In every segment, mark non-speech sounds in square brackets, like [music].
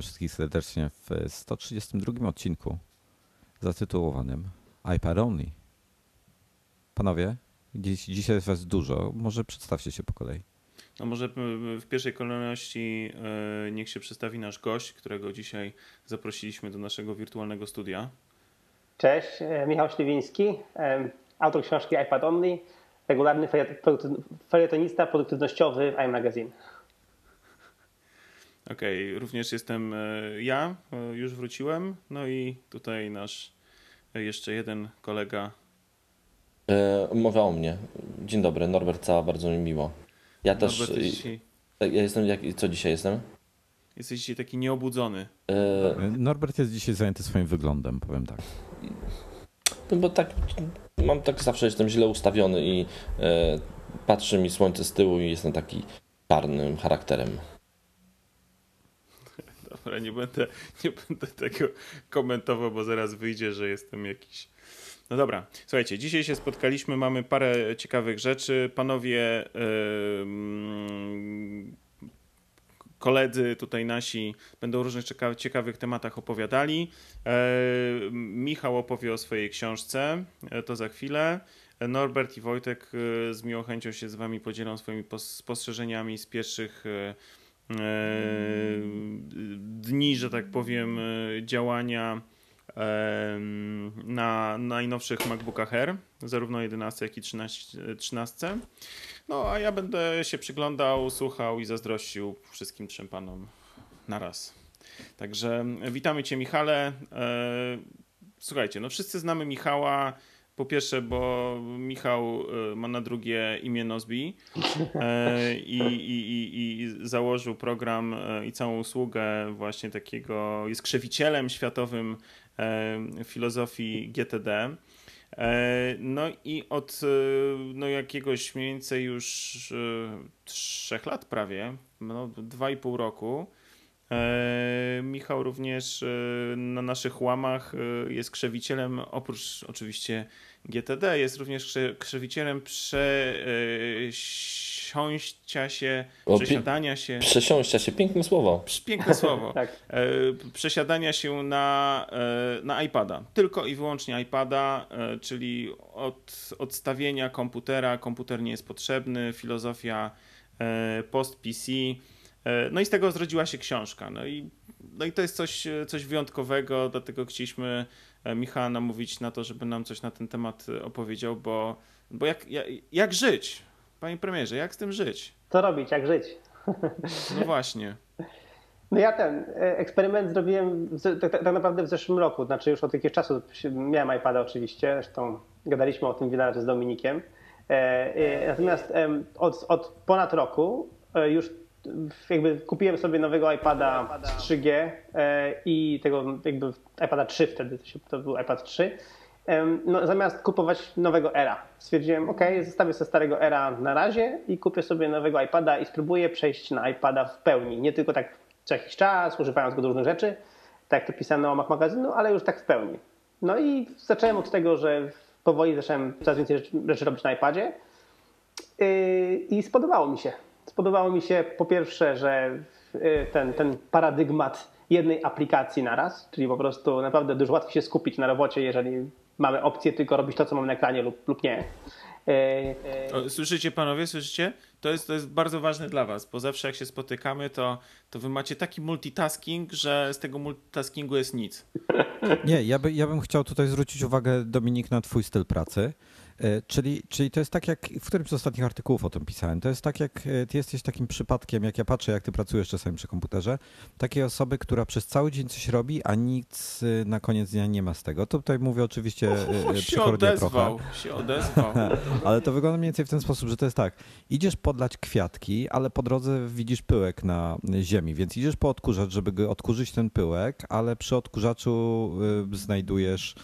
Witam wszystkich serdecznie w 132 odcinku zatytułowanym iPad Only. Panowie, dziś, dzisiaj jest was dużo, może przedstawcie się po kolei. No może w pierwszej kolejności e, niech się przedstawi nasz gość, którego dzisiaj zaprosiliśmy do naszego wirtualnego studia. Cześć, e, Michał Śliwiński, e, autor książki iPad Only, regularny felietonista produktywnościowy w iMagazine. Okej, okay, również jestem ja, już wróciłem, no i tutaj nasz jeszcze jeden kolega. mowa o mnie. Dzień dobry, Norbert Cała, bardzo mi miło. Ja też. Dzisiaj... Ja jestem. Jak, co dzisiaj jestem? Jesteś dzisiaj taki nieobudzony. E... Norbert jest dzisiaj zajęty swoim wyglądem, powiem tak. No bo tak. Mam tak zawsze jestem źle ustawiony i e, patrzy mi słońce z tyłu i jestem taki czarnym charakterem. Dobra, nie będę, nie będę tego komentował, bo zaraz wyjdzie, że jestem jakiś no dobra, słuchajcie, dzisiaj się spotkaliśmy, mamy parę ciekawych rzeczy. Panowie, yy, koledzy tutaj nasi będą o różnych ciekawych tematach opowiadali. Yy, Michał opowie o swojej książce, yy, to za chwilę. Norbert i Wojtek e, z miłą chęcią się z wami podzielą swoimi spostrzeżeniami z pierwszych dni, że tak powiem, działania na najnowszych MacBookach Air, zarówno 11, jak i 13, 13. No a ja będę się przyglądał, słuchał i zazdrościł wszystkim trzem panom na raz. Także witamy Cię, Michale. E, słuchajcie, no wszyscy znamy Michała. Po pierwsze, bo Michał e, ma na drugie imię Nozbi e, i, i, i, i, założył program i całą usługę właśnie takiego, jest krzewicielem światowym filozofii GTD. E, no i od e, no jakiegoś mniej więcej już e, trzech lat prawie, no dwa i pół roku, Michał również na naszych łamach jest krzewicielem, oprócz oczywiście GTD, jest również krzewicielem prze przesiąścia się, o, przesiadania się. Przesiąścia się, piękne słowo. Piękne słowo. [laughs] tak. E, przesiadania się na, e, na iPada. Tylko i wyłącznie iPada, e, czyli od odstawienia komputera. Komputer nie jest potrzebny, filozofia post-PC. No i z tego zrodziła się książka. No i, no i to jest coś, coś wyjątkowego, dlatego chcieliśmy Michała namówić na to, żeby nam coś na ten temat opowiedział, bo, bo jak, jak, jak żyć? Panie premierze, jak z tym żyć? Co robić, jak żyć? No właśnie. No ja ten e, eksperyment zrobiłem tak, tak, naprawdę w zeszłym roku, znaczy już od jakiegoś czasu miałem iPada oczywiście, zresztą gadaliśmy o tym wiele razy z Dominikiem. E, e, natomiast od, od ponad roku już jakby kupiłem sobie nowego iPada 3G i tego jakby iPada 3 wtedy, to był iPad 3 no, zamiast kupować nowego Era. Stwierdziłem, ok, zostawię sobie starego Era na razie i kupię sobie nowego iPada i spróbuję przejść na iPada w pełni. Nie tylko tak co jakiś czas, używając go do różnych rzeczy, tak jak to pisano o Mac magazynu, ale już tak w pełni. No i zacząłem od tego, że powoli zacząłem coraz więcej rzeczy, rzeczy robić na iPadzie yy, i spodobało mi się. Spodobało mi się po pierwsze, że yy, ten, ten paradygmat jednej aplikacji na raz, czyli po prostu naprawdę dużo łatwiej się skupić na robocie, jeżeli mamy opcję tylko robić to, co mamy na ekranie lub, lub nie. E, e, słyszycie panowie, słyszycie? To jest, to jest bardzo ważne dla was, bo zawsze jak się spotykamy, to, to wy macie taki multitasking, że z tego multitaskingu jest nic. Nie, ja, by, ja bym chciał tutaj zwrócić uwagę, Dominik, na twój styl pracy. E, czyli, czyli to jest tak jak, w którymś z ostatnich artykułów o tym pisałem, to jest tak jak e, ty jesteś takim przypadkiem, jak ja patrzę, jak ty pracujesz czasami przy komputerze, takiej osoby, która przez cały dzień coś robi, a nic e, na koniec dnia nie ma z tego. Tutaj mówię oczywiście Uch, [laughs] się odezwał, się odezwał. [laughs] ale to wygląda mniej więcej w ten sposób, że to jest tak, idziesz podlać kwiatki, ale po drodze widzisz pyłek na ziemi, więc idziesz po odkurzacz, żeby odkurzyć ten pyłek, ale przy odkurzaczu znajdujesz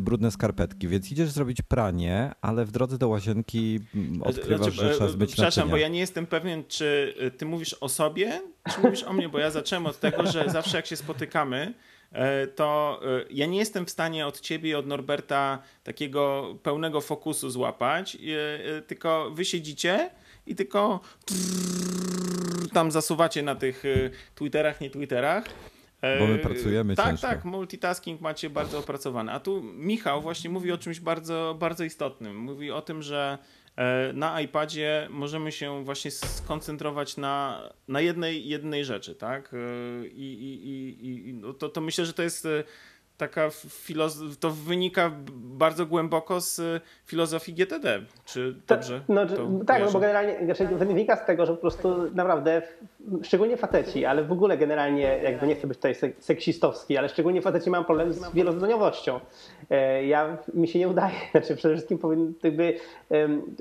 brudne skarpetki, więc idziesz zrobić pranie, ale w drodze do łazienki mm, odkrywasz, znaczy, że trzeba zmyć Przepraszam, naczynia. bo ja nie jestem pewien, czy e, ty mówisz o sobie, czy mówisz o mnie, bo ja zacząłem od tego, że zawsze jak się spotykamy, e, to ja nie jestem w stanie od ciebie i od Norberta takiego pełnego fokusu złapać, tylko wy siedzicie i tylko tam zasuwacie na tych Twitterach, nie Twitterach. Bo my E, pracujemy Tak, ciężko. tak, multitasking macie bardzo opracowany. A tu Michał właśnie mówi o czymś bardzo, bardzo istotnym. Mówi o tym, że e, na iPadzie możemy się właśnie skoncentrować na, na jednej, jednej rzeczy, tak? E, I, i, i, i no to, to myślę, że to jest taka filoz- to wynika bardzo głęboko z e, filozofii GTD. Czy dobrze? No, to tak, no bo generalnie znaczy, wynika z tego, że po prostu naprawdę, szczególnie faceci, ale w ogóle generalnie, jakby nie chcę być tutaj sek- seksistowski, ale szczególnie faceci mają problem z wielozdaniowością. E, Ja, mi się nie udaje, [laughs] znaczy przede wszystkim powinien, jakby,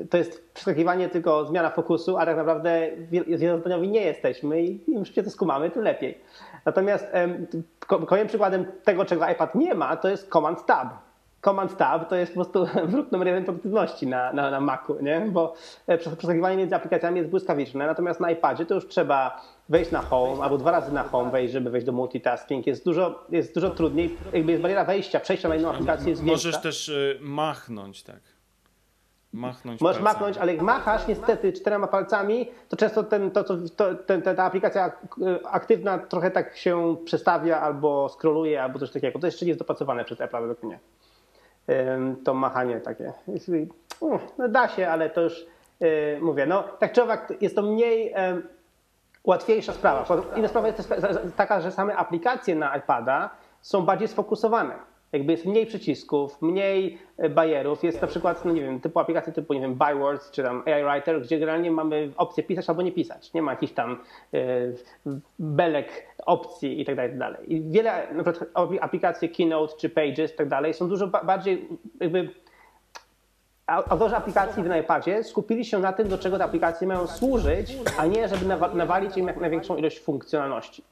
to jest przeskakiwanie tylko zmiana fokusu, a tak naprawdę wiel- wielozdaniowi nie jesteśmy i im szybciej to skumamy, tym lepiej. Natomiast kolejnym przykładem tego, czego iPad nie ma, to jest Command Tab. Command Tab to jest po prostu [laughs] wróg numer jeden produktywności na, na, na Macu, nie? bo e, przes- przeskakiwanie między aplikacjami jest błyskawiczne, natomiast na iPadzie to już trzeba wejść na Home albo dwa razy na Home wejść, żeby wejść do multitasking. Jest dużo, jest dużo trudniej, jakby jest bariera wejścia, przejścia na inną aplikację jest większa. Możesz też y, machnąć, tak. Machnąć Możesz palcami. machnąć, ale jak machasz niestety czterema palcami, to często ten, to, co, to, ten, ta aplikacja e, aktywna trochę tak się przestawia albo scrolluje, albo coś takiego. To jeszcze nie jest dopracowane przez Apple według mnie. To machanie takie. No da się, ale to już yy, mówię. No tak czy owak jest to mniej łatwiejsza sprawa. Inna sprawa jest też taka, że same aplikacje na iPada są bardziej sfokusowane. Jakby jest mniej przycisków, mniej e, bajerów. Jest na przykład, no nie wiem, typu aplikacje typu, nie wiem, Bywords czy tam AI Writer, gdzie generalnie mamy opcję pisać albo nie pisać. Nie ma jakichś tam e, belek opcji i tak dalej, i tak dalej. I wiele na przykład aplikacje Keynote czy Pages i tak dalej są dużo ba- bardziej jakby autorzy aplikacji na iPadzie skupili się na tym, do czego te aplikacje mają służyć, a nie żeby nawa- nawalić im jak największą ilość funkcjonalności.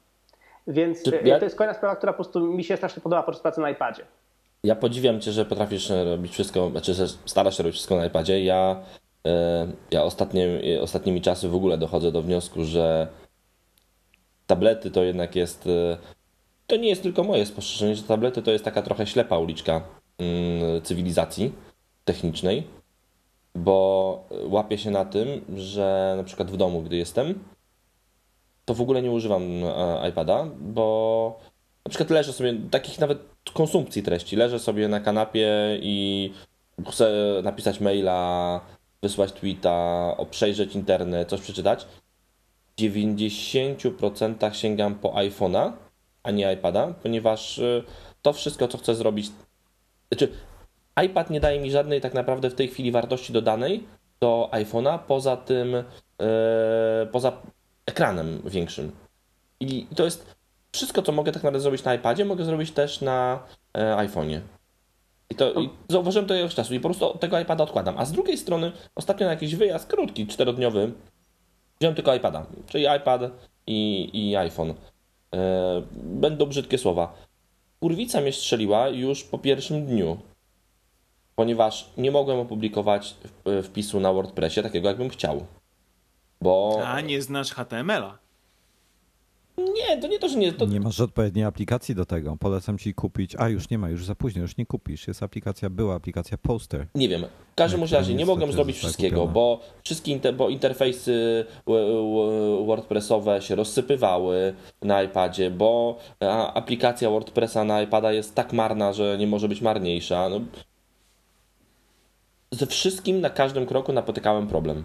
Więc e, ja- to jest kolejna sprawa, która po prostu mi się strasznie podoba podczas pracy na iPadzie. Ja podziwiam cię, że potrafisz e, robić wszystko, znaczy że starasz się robić wszystko na iPadzie. Ja, e, ja ostatnie, ostatnimi czasy w ogóle dochodzę do wniosku, że tablety to jednak jest. To nie jest tylko moje spostrzeżenie, że tablety to jest taka trochę ślepa uliczka mm, cywilizacji technicznej, bo łapię się na tym, że na przykład w domu, gdy jestem, to w ogóle nie używam e, iPada, bo na przykład leżę sobie, takich nawet konsumpcji treści, leżę sobie na kanapie i chcę napisać maila, wysłać tweeta, przejrzeć internet, coś przeczytać. W 90% sięgam po iPhone'a, a nie iPada, ponieważ y, to wszystko, co chcę zrobić, znaczy iPad nie daje mi żadnej tak naprawdę w tej chwili wartości dodanej do iPhone'a, poza tym, y, poza ekranem większym. I to jest wszystko, co mogę tak naprawdę zrobić na iPadzie, mogę zrobić też na e, iPhone'ie. I to i zauważyłem to już czasu i po prostu tego iPada odkładam. A z drugiej strony, ostatnio na jakiś wyjazd krótki, czterodniowy, wziąłem tylko iPada, czyli iPad i, i iPhone. E, będą brzydkie słowa. Kurwica mnie strzeliła już po pierwszym dniu, ponieważ nie mogłem opublikować w- wpisu na WordPressie takiego, jakbym chciał. Bo A nie znasz HTML-a. nie, to nie to, że nie. To, Nie masz odpowiedniej aplikacji do tego. Polecam ci kupić. A już nie ma, już za późno, już nie kupisz. Jest aplikacja, była aplikacja Poster. Nie wiem. W każdym razie nie niestety mogłem zrobić zostały wszystkiego, kupione. bo wszystkie inter, bo interfejsy WordPressowe się rozsypywały na iPadzie, bo aplikacja WordPressa na iPada jest tak marna, że nie może być marniejsza. No. Ze wszystkim na każdym kroku napotykałem problem.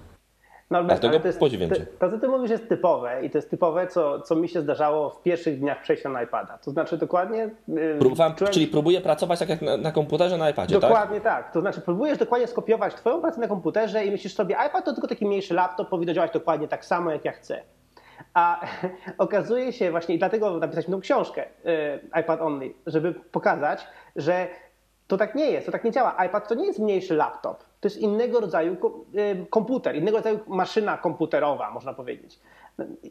No, ale- Dlatego ale to, jest, podziwiam to, co ty mówisz, jest typowe i to jest typowe, co, co mi się zdarzało w pierwszych dniach przejścia na iPada. To znaczy dokładnie... yy, Próbowałem, czułem- Czyli próbuję pracować tak jak na, na komputerze na iPadzie, tak? Dokładnie tak? To znaczy próbujesz dokładnie skopiować twoją pracę na komputerze i myślisz sobie, iPad to tylko taki mniejszy laptop, powinno działać dokładnie tak samo, jak ja chcę. A [laughs] okazuje się właśnie, i dlatego napisaliśmy tą książkę y, iPad Only, żeby pokazać, że to tak nie jest, to tak nie działa. iPad to nie jest mniejszy laptop, to jest innego rodzaju y, komputer, innego rodzaju maszyna komputerowa, można powiedzieć.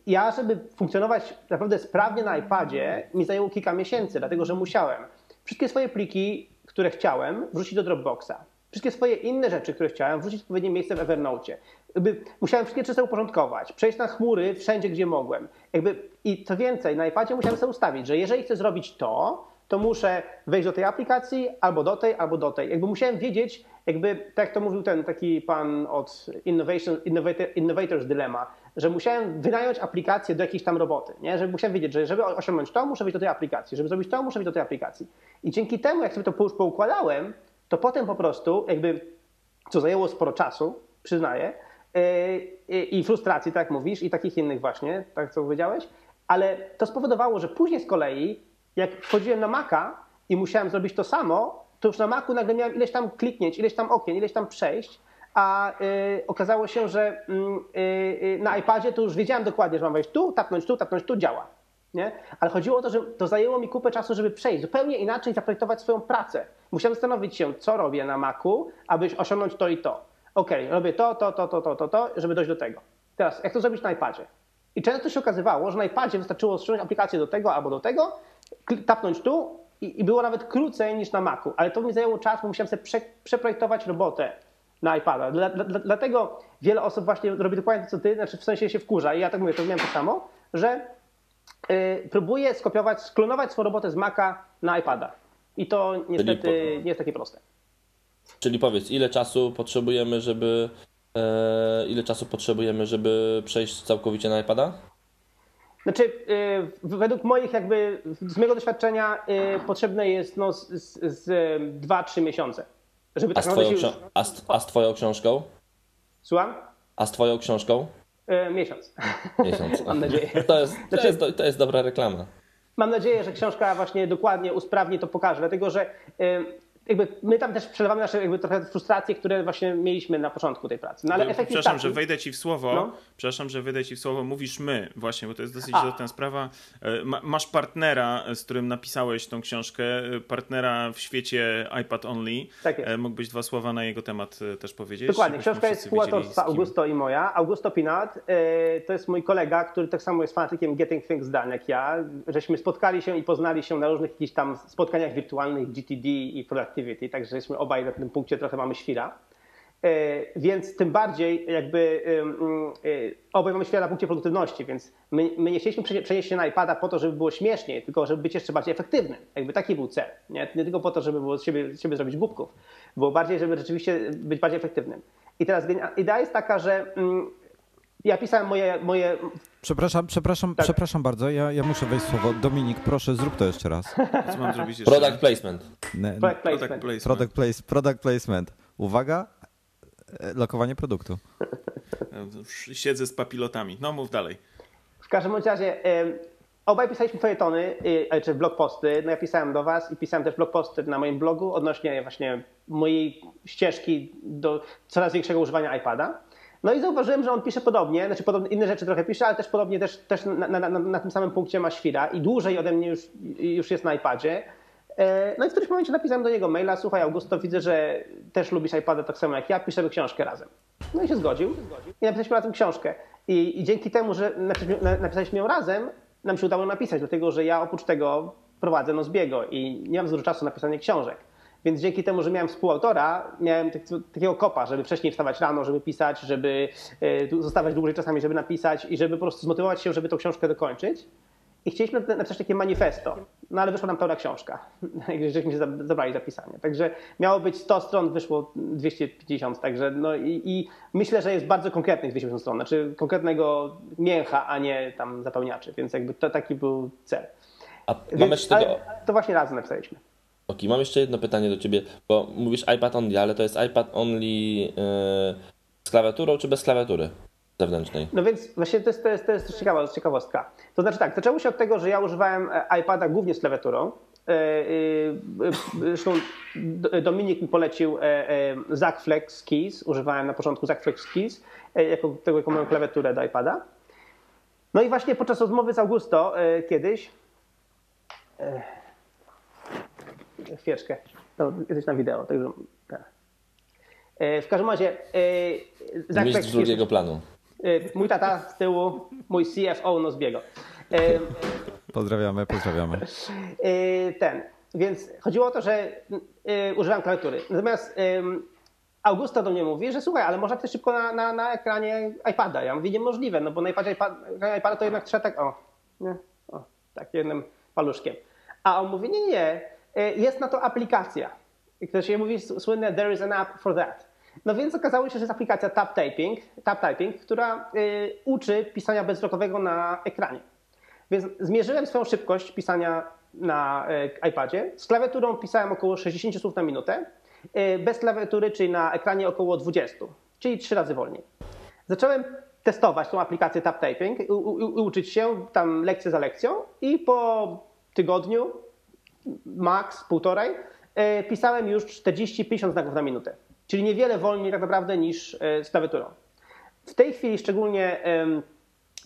Ja, żeby funkcjonować naprawdę sprawnie na iPadzie, mi zajęło kilka miesięcy, dlatego że musiałem wszystkie swoje pliki, które chciałem, wrzucić do Dropboxa. Wszystkie swoje inne rzeczy, które chciałem, wrzucić w odpowiednie miejsce w Evernote. Jakby musiałem wszystkie sobie uporządkować, przejść na chmury wszędzie, gdzie mogłem. Jakby, I co więcej, na iPadzie musiałem sobie ustawić, że jeżeli chcę zrobić to, to muszę wejść do tej aplikacji, albo do tej, albo do tej. Jakby musiałem wiedzieć, jakby, tak to mówił ten taki pan od Innovation, Innovator, Innovators Dilemma, że musiałem wynająć aplikację do jakiejś tam roboty, nie? Żeby musiałem wiedzieć, że żeby osiągnąć to, muszę być do tej aplikacji, żeby zrobić to, muszę być do tej aplikacji. I dzięki temu, jak sobie to już poukładałem, to potem po prostu jakby, co zajęło sporo czasu, przyznaję, yy, i frustracji, tak mówisz, i takich innych właśnie, tak co powiedziałeś, ale to spowodowało, że później z kolei, jak wchodziłem na Maca i musiałem zrobić to samo, to już na Macu nagle miałem ileś tam kliknięć, ileś tam okien, ileś tam przejść, a y, okazało się, że y, y, na iPadzie to już wiedziałem dokładnie, że mam wejść tu, tapnąć tu, tapnąć tu, działa. Nie? Ale chodziło o to, że to zajęło mi kupę czasu, żeby przejść, zupełnie inaczej zaprojektować swoją pracę. Musiałem zastanowić się, co robię na Macu, aby osiągnąć to i to. OK, robię to, to, to, to, to, to, to, żeby dojść do tego. Teraz, jak to zrobić na iPadzie? I często się okazywało, że na iPadzie wystarczyło ściągnąć aplikację do tego albo do tego, tapnąć tu i, i było nawet krócej niż na Macu. Ale to mi zajęło czas, bo musiałem sobie prze, przeprojektować robotę na iPada. Dla, dla, dlatego wiele osób właśnie robi dokładnie to, co ty, znaczy w sensie się wkurza i ja tak mówię, to miałem to samo, że y, próbuje skopiować, sklonować swoją robotę z Maca na iPada. I to niestety nie jest takie proste. Czyli powiedz, ile czasu potrzebujemy, żeby e, ile czasu potrzebujemy, żeby przejść całkowicie na iPada? Znaczy, y, według moich jakby, z mojego doświadczenia y, potrzebne jest no, z, z, z 2-3 miesiące. Żeby a, tak z twoją, już... a, z, a z twoją książką? Słucham? A z twoją książką? E, miesiąc. Miesiąc. [laughs] Mam nadzieję. [laughs] To jest, to, znaczy, jest, to jest dobra reklama. Mam nadzieję, że książka właśnie dokładnie usprawni to pokaże, dlatego że jakby my tam też przelewamy nasze jakby trochę frustracje, które właśnie mieliśmy na początku tej pracy. No, ale efekt przepraszam, taki, że wejdę ci w słowo. No. Przepraszam, że wejdę ci w słowo. Mówisz my, właśnie, bo to jest dosyć istotna sprawa. E, masz partnera, z którym napisałeś tą książkę, e, partnera w świecie iPad Only. Tak jest. E, mógłbyś dwa słowa na jego temat też powiedzieć? Dokładnie. Książka jest współautorstwa Augusto i moja. Augusto Pinat to jest mój kolega, który tak samo jest fanatykiem Getting Things Done jak ja. Żeśmy spotkali się i poznali się na różnych jakichś tam spotkaniach wirtualnych GTD i Productivity, także jesteśmy obaj na tym punkcie trochę mamy świra. Więc tym bardziej jakby obaj mamy świra na punkcie produktywności, więc my, my nie chcieliśmy przenieść się na iPada po to, żeby było śmieszniej, tylko żeby być jeszcze bardziej efektywnym. Jakby taki był cel. Nie, nie tylko po to, żeby było z siebie, z siebie zrobić głupków, było bardziej, żeby rzeczywiście być bardziej efektywnym. I teraz idea jest taka, że ja pisałem moje. moje... Przepraszam, przepraszam, tak. przepraszam bardzo. Ja, ja muszę wejść słowo. Dominik, proszę, zrób to jeszcze raz. Co mam zrobić jeszcze? Product placement. Ne, product placement. Product placement. Product, place, product placement. Uwaga, lokowanie produktu. Siedzę z papilotami. No, mów dalej. W każdym razie obaj pisaliśmy fejetony, czy blog posty. No ja pisałem do was i pisałem też blog posty na moim blogu odnośnie właśnie mojej ścieżki do coraz większego używania iPada. No i zauważyłem, że on pisze podobnie, znaczy podobne, inne rzeczy trochę pisze, ale też podobnie też, też na, na, na, na tym samym punkcie ma świra i dłużej ode mnie już, już jest na iPadzie. No i w którymś momencie napisałem do niego maila, słuchaj Augusto, widzę, że też lubisz iPada tak samo jak ja, piszemy książkę razem. No i się zgodził i napisaliśmy razem książkę. I, i dzięki temu, że napisaliśmy ją razem, nam się udało napisać, dlatego że ja oprócz tego prowadzę Nozbiego i nie mam dużo czasu na pisanie książek. Więc dzięki temu, że miałem współautora, miałem takiego kopa, żeby wcześniej wstawać rano, żeby pisać, żeby zostawać dłużej czasami, żeby napisać i żeby po prostu zmotywować się, żeby tą książkę dokończyć. I chcieliśmy napisać takie manifesto, no ale wyszła nam pełna książka, [laughs] żeśmy się zabrali za pisanie. Także miało być 100 stron, wyszło 250, także no i, i myślę, że jest bardzo konkretnych 250 stron, znaczy konkretnego mięcha, a nie tam zapełniaczy, więc jakby to taki był cel. A mam jeszcze tego... To właśnie razem napisaliśmy. Ok, mam jeszcze jedno pytanie do ciebie, bo mówisz iPad only, ale to jest iPad only yy, z klawiaturą czy bez klawiatury zewnętrznej? No więc właśnie to jest, to jest, to jest ciekawa, ciekawostka. To znaczy tak, zaczęło się od tego, że ja używałem iPada głównie z klawiaturą. Zresztą Dominik mi polecił Flex Keys, używałem na początku Flex Keys jako tego jako moją klawiaturę do iPada. No i właśnie podczas rozmowy z Augusto kiedyś chwileczkę. No, jesteś na wideo, także tak. W każdym razie... Zach Mistrz drugiego planu. Mój tata z tyłu, mój CFO Nozbiego. Pozdrawiamy, pozdrawiamy. Ten, więc chodziło o to, że używam klawiatury. Natomiast Augusto do mnie mówi, że słuchaj, ale można pisać szybko na, na, na ekranie iPada. Ja mówię, niemożliwe, no bo na iPadzie iPad, iPada to jednak trzeba tak, o, nie, o, tak jednym paluszkiem. A on mówi, nie, nie, jest na to aplikacja. Ktoś się mówi słynne there is an app for that. No więc okazało się, że jest aplikacja Tap Typing, Tap Typing która y, uczy pisania bezwzrokowego na ekranie. Więc zmierzyłem swoją szybkość pisania na y, iPadzie. Z klawiaturą pisałem około 60 słów na minutę, bez klawiatury, czyli na ekranie około 20, czyli trzy razy wolniej. Zacząłem testować tą aplikację Tap Typing uczyć się tam lekcję za lekcją i po tygodniu, max półtorej, e, pisałem już 40-50 znaków na minutę. Czyli niewiele wolniej tak naprawdę niż e, z klawiaturą. W tej chwili szczególnie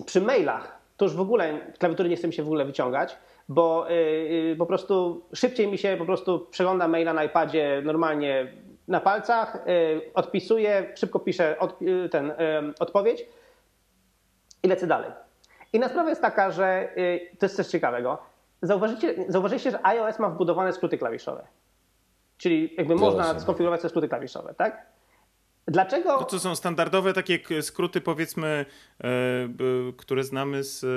przy mailach to już w ogóle klawiatury nie chcę mi się w ogóle wyciągać, bo e, po prostu szybciej mi się po prostu przegląda maila na iPadzie normalnie na palcach, odpisuję, szybko piszę ten, odpowiedź i lecę dalej. Inna sprawa jest taka, że to jest coś ciekawego. Zauważycie, zauważyliście, że iOS ma wbudowane skróty klawiszowe. Czyli jakby można skonfigurować te skróty klawiszowe, tak? Dlaczego? To, to są standardowe takie skróty, powiedzmy, e, które znamy z e,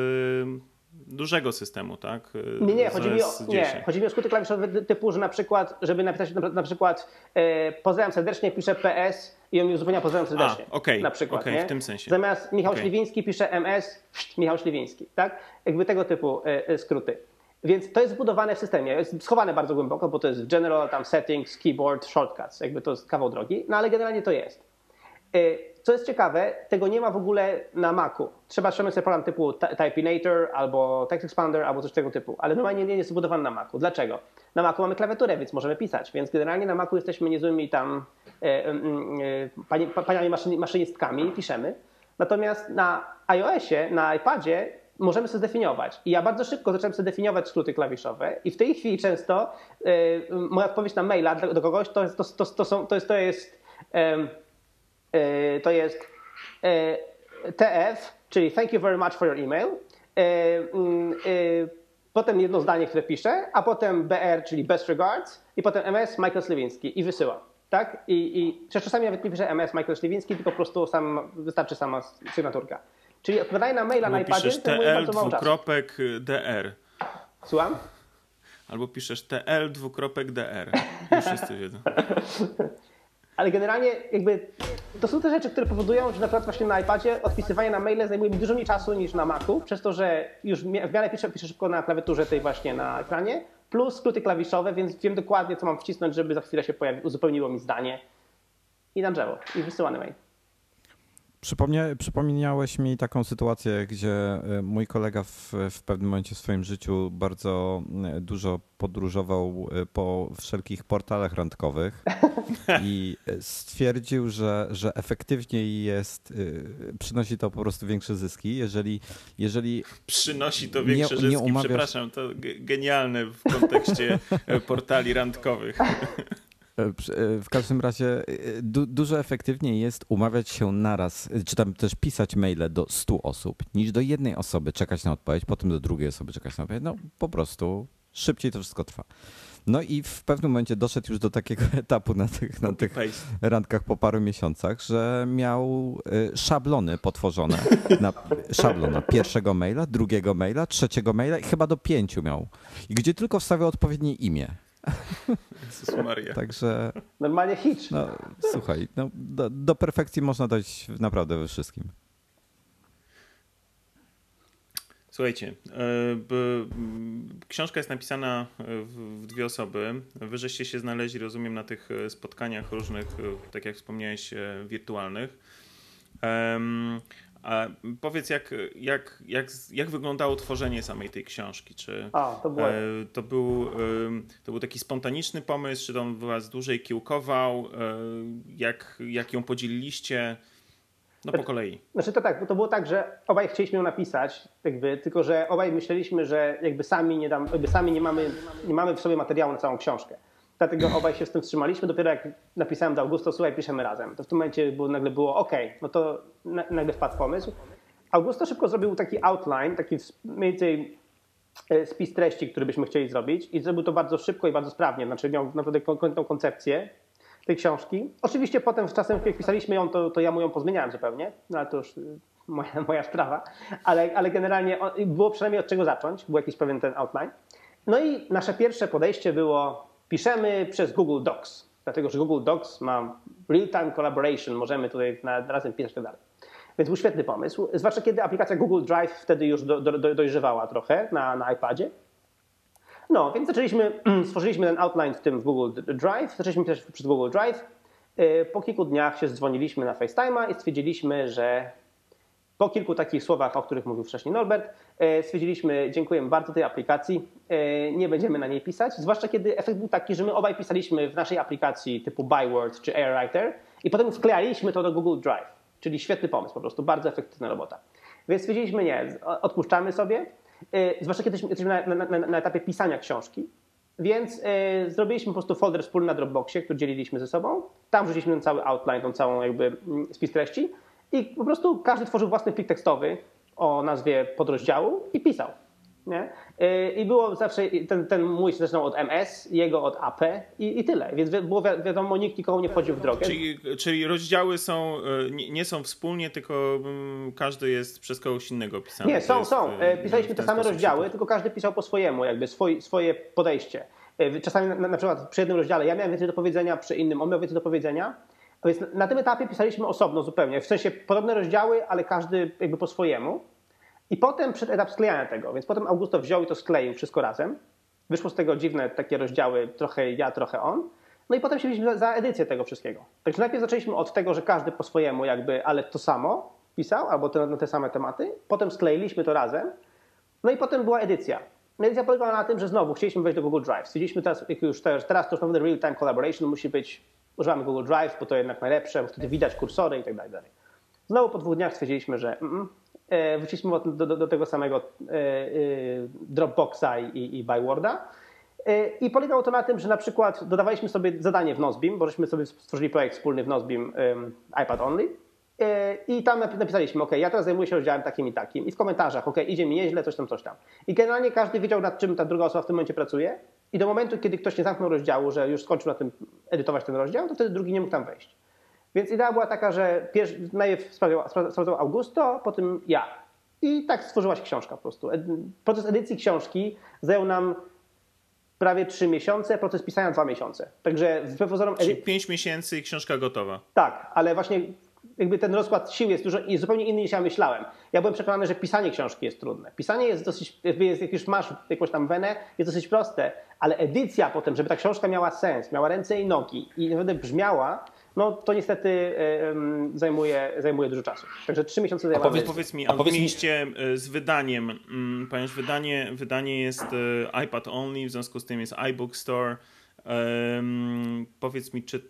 dużego systemu, tak? E, nie, nie, chodzi mi, o, nie chodzi mi o skróty klawiszowe typu, że na przykład, żeby napisać na, na przykład e, pozdrawiam serdecznie, piszę PS i on mi uzupełnia pozdrawiam serdecznie. A, okay, na przykład, okay, w tym sensie. Zamiast Michał okay. Śliwiński pisze MS, Michał Śliwiński, tak? Jakby tego typu e, skróty. Więc to jest zbudowane w systemie, jest schowane bardzo głęboko, bo to jest general, tam settings, keyboard, shortcuts, jakby to jest kawał drogi, no ale generalnie to jest. Y, co jest ciekawe, tego nie ma w ogóle na Macu. Trzeba ściągnąć sobie program typu Typinator albo Text Expander albo coś tego typu, ale normalnie nie jest zbudowany na Macu. Dlaczego? Na Macu mamy klawiaturę, więc możemy pisać, więc generalnie na Macu jesteśmy niezłymi tam e, e, paniami maszynistkami i piszemy. Natomiast na iOSie, na iPadzie możemy sobie zdefiniować. I ja bardzo szybko zacząłem sobie definiować skróty klawiszowe i w tej chwili często y, moja odpowiedź na maila do, do kogoś to, to, to, to, są, to jest, to jest, y, to jest y, TF, czyli thank you very much for your email. Mm, potem jedno zdanie, które piszę, a potem BR, czyli best regards i potem MS Michael Sliwiński i wysyłam. Tak? I, i czasami nawet nie piszę MS Michael Sliwiński, tylko po prostu sam, wystarczy sama sygnaturka. Czyli odpowiadanie na maila Albo na iPadzie piszesz TL dwukropek DR. Słucham? Albo piszesz TL dwukropek DR. Już wszyscy wiedzą. [laughs] Ale generalnie jakby to są te rzeczy, które powodują, że na przykład właśnie na iPadzie odpisywanie na maile zajmuje mi dużo mniej czasu niż na Macu, przez to, że już w miarę piszę, piszę szybko na klawiaturze tej właśnie na ekranie, plus skróty klawiszowe, więc wiem dokładnie, co mam wcisnąć, żeby za chwilę się pojawi, uzupełniło mi zdanie i na drzewo, i wysyłany mail. Przypomnia, przypomniałeś mi taką sytuację, gdzie e, mój kolega w, w pewnym momencie w swoim życiu bardzo e, dużo podróżował e, po wszelkich portalach randkowych [laughs] i stwierdził, że, że efektywniej jest, przynosi to po prostu większe zyski, jeżeli, jeżeli Przynosi to większe nie, nie zyski, umawiasz... przepraszam, to genialne w kontekście portali randkowych. [laughs] E, e, w każdym razie e, du dużo efektywniej jest umawiać się naraz, czy tam też pisać maile do 100 osób, niż do jednej osoby czekać na odpowiedź, potem do drugiej osoby czekać na odpowiedź. No po prostu szybciej to wszystko trwa. No i w pewnym momencie doszedł już do takiego [laughs] etapu na tych, na tych randkach po paru miesiącach, że miał szablony potworzone. Na, szablona pierwszego maila, drugiego maila, trzeciego maila i chyba do pięciu miał. I gdzie tylko wstawiał odpowiednie imię. [laughs] Jezus Maria. Także. Normalnie hitch. No, słuchaj, no, do, do perfekcji można dojść naprawdę we wszystkim. Słuchajcie, e, książka jest napisana w dwie osoby. Wy żeście się znaleźli, rozumiem, na tych spotkaniach różnych, tak jak wspomniałeś, e, wirtualnych. A powiedz, jak, jak, jak, jak wyglądało tworzenie samej tej książki? Czy A, to, było... E, to, był, to był taki spontaniczny pomysł, czy on was dłużej kiełkował? E, jak, jak ją podzieliliście? No po kolei. Znaczy to tak, to było tak, że obaj chcieliśmy ją napisać, jakby, tylko że obaj myśleliśmy, że jakby sami nie, dam, jakby sami nie mamy, nie mamy w sobie materiału na całą książkę. Dlatego obaj się z tym wstrzymaliśmy. Dopiero jak napisałem do Augusto, słuchaj, piszemy razem. To w tym momencie było, nagle było ok, no to nagle wpadł pomysł. Augusto szybko zrobił taki outline, taki mniej więcej e, spis treści, który byśmy chcieli zrobić i zrobił to bardzo szybko i bardzo sprawnie. Znaczy miał naprawdę konkretną koncepcję tej książki. Oczywiście potem z czasem, jak pisaliśmy ją, to, to ja mu ją pozmieniałem zupełnie, no ale to już e, moja, [laughs] moja sprawa. Ale, ale generalnie było przynajmniej od czego zacząć, był jakiś pewien ten outline. No i nasze pierwsze podejście było piszemy przez Google Docs. dlatego że Google Docs ma real-time collaboration, możemy tutaj na, razem pisać i tak dalej. Więc był świetny pomysł, zwłaszcza kiedy aplikacja Google Drive wtedy już do, do, dojrzewała trochę na, na iPadzie. No, więc zaczęliśmy, [clears throat] stworzyliśmy ten outline w tym w Google Drive, zaczęliśmy pisać przez Google Drive. Y, po kilku dniach się dzwoniliśmy na FaceTime'a i stwierdziliśmy, że po kilku takich słowach, o których mówił wcześniej Norbert, y, stwierdziliśmy, dziękujemy bardzo tej aplikacji, y, nie będziemy na niej pisać, zwłaszcza kiedy efekt był taki, że my obaj pisaliśmy w naszej aplikacji typu Byword czy AirWriter i potem wklejaliśmy to do Google Drive, czyli świetny pomysł po prostu, bardzo efektywna robota. Więc stwierdziliśmy, nie, odpuszczamy sobie, zwłaszcza kiedy jesteśmy na, na, na, etapie pisania książki, więc zrobiliśmy po prostu folder wspólny na Dropboxie, który dzieliliśmy ze sobą. Tam wrzuciliśmy ten cały outline, tą całą jakby mm, spis treści i po prostu każdy tworzył własny plik tekstowy o nazwie podrozdziału i pisał. Nie? Y, I było zawsze, ten, ten mój się zaczynał od MS, jego od AP i, i tyle. Więc było wi wiadomo, nikt nikomu nie wchodził w drogę. Czyli, czyli rozdziały są, y, nie, nie, są wspólnie, tylko mm, każdy jest przez kogoś innego pisany. Nie, są, jest, są. Y, Pisaliśmy te same rozdziały, tylko każdy pisał po swojemu, jakby swoi, swoje podejście. Czasami na, na, przykład przy jednym rozdziale ja miałem więcej do powiedzenia, przy innym on miał więcej do powiedzenia. Na, tym etapie pisaliśmy osobno zupełnie, w sensie podobne rozdziały, ale każdy jakby po swojemu. I potem przyszedł etap sklejania tego, więc potem Augusto wziął i to skleił wszystko razem. Wyszło z tego dziwne takie rozdziały, trochę ja, trochę on. No i potem się wzięliśmy za, za edycję tego wszystkiego. Także najpierw zaczęliśmy od tego, że każdy po swojemu jakby, ale to samo pisał, albo te, te same tematy. Potem skleiliśmy to razem. No i potem była edycja. Edycja polegała na tym, że znowu chcieliśmy wejść do Google Drive. Stwierdziliśmy teraz, jak już teraz, teraz to już mamy real-time collaboration, musi być, używamy Google Drive, bo to jednak najlepsze, bo wtedy widać kursory i tak dalej. Znowu po dwóch dniach stwierdziliśmy, że mm, E, wróciliśmy do, do, do tego samego e, e, Dropboxa i, i Byworda. I polegało to na tym, że na przykład dodawaliśmy sobie zadanie w Nozbim, bo żeśmy sobie stworzyli projekt wspólny w Nozbim um, iPad Only. I tam napisaliśmy, ok, ja teraz zajmuję się rozdziałem takim i takim. I w komentarzach, ok, idzie mi nieźle, coś tam, coś tam. I generalnie każdy wiedział, nad czym ta druga osoba w tym momencie pracuje. I do momentu, kiedy ktoś nie zamknął rozdziału, że już skończył na tym edytować ten rozdział, to wtedy drugi nie mógł tam wejść. Więc idea była taka, że pierwszy, najpierw sprawdzał Augusto, potem ja. I tak stworzyła się książka po prostu. Proces edycji książki zajął nam prawie trzy miesiące, proces pisania dwa miesiące. Także z pozorom... Czyli pięć miesięcy i książka gotowa. Tak, ale właśnie jakby ten rozkład sił jest dużo i zupełnie inny niż ja myślałem. Ja byłem przekonany, że pisanie książki jest trudne. Pisanie jest dosyć, jest, jak już masz jakąś tam wenę, jest dosyć proste, ale edycja potem, żeby ta książka miała sens, miała ręce i nogi i naprawdę brzmiała, no to niestety e, zajmuje, zajmuje dużo czasu. Także trzy miesiące zajmuje. Powiedz, powiedz mi, a powiedz mieliście e, z wydaniem, mm, ponieważ wydanie, wydanie jest e, iPad only, w związku z tym jest iBook Store. Um, powiedz mi, czy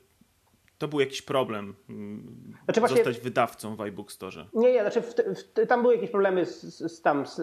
to był jakiś problem mm, znaczy właśnie, zostać wydawcą w iBook Store? Nie, nie, znaczy w, w, tam były jakieś problemy z, z tam, z,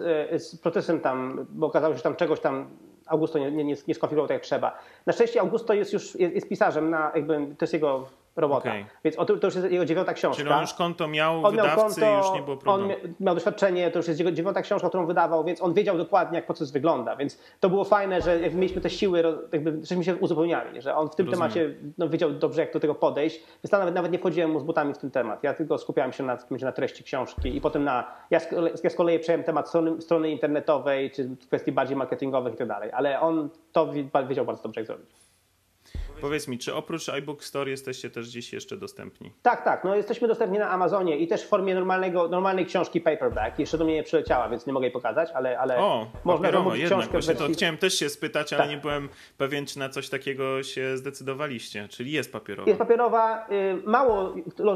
z, procesem tam, bo okazało się, że tam czegoś tam Augusto nie, nie, nie skonfigurował tak jak trzeba. Na szczęście Augusto jest już jest, jest pisarzem, na, jakby, to jest jego robota. Okay. Więc to, to już jest jego dziewiąta książka. Czyli on już konto miał, on wydawcy miał konto, już nie było problemu. On miał doświadczenie, to już jest jego dziewiąta książka, którą wydawał, więc on wiedział dokładnie, jak proces wygląda. Więc to było fajne, że mieliśmy te siły, jakby żeśmy się uzupełniali, że on w tym Rozumiem. temacie no, wiedział dobrze, jak do tego podejść. Więc nawet, nawet nie wchodziłem mu z butami w ten temat. Ja tylko skupiałem się na, na treści książki i potem na... Ja z, ja z kolei przejąłem temat strony, strony internetowej, czy kwestii bardziej marketingowych i tak dalej. Ale on to wiedział bardzo dobrze, jak zrobić. Powiedz mi, czy oprócz iBook Store jesteście też gdzieś jeszcze dostępni? Tak, tak. No jesteśmy dostępni na Amazonie i też w formie normalnego, normalnej książki paperback. Jeszcze do mnie nie przyleciała, więc nie mogę jej pokazać, ale, ale o, można zamówić książkę. Właśnie wersji... to chciałem też się spytać, ale tak. nie byłem pewien, czy na coś takiego się zdecydowaliście. Czyli jest papierowa. Jest papierowa. Y, mało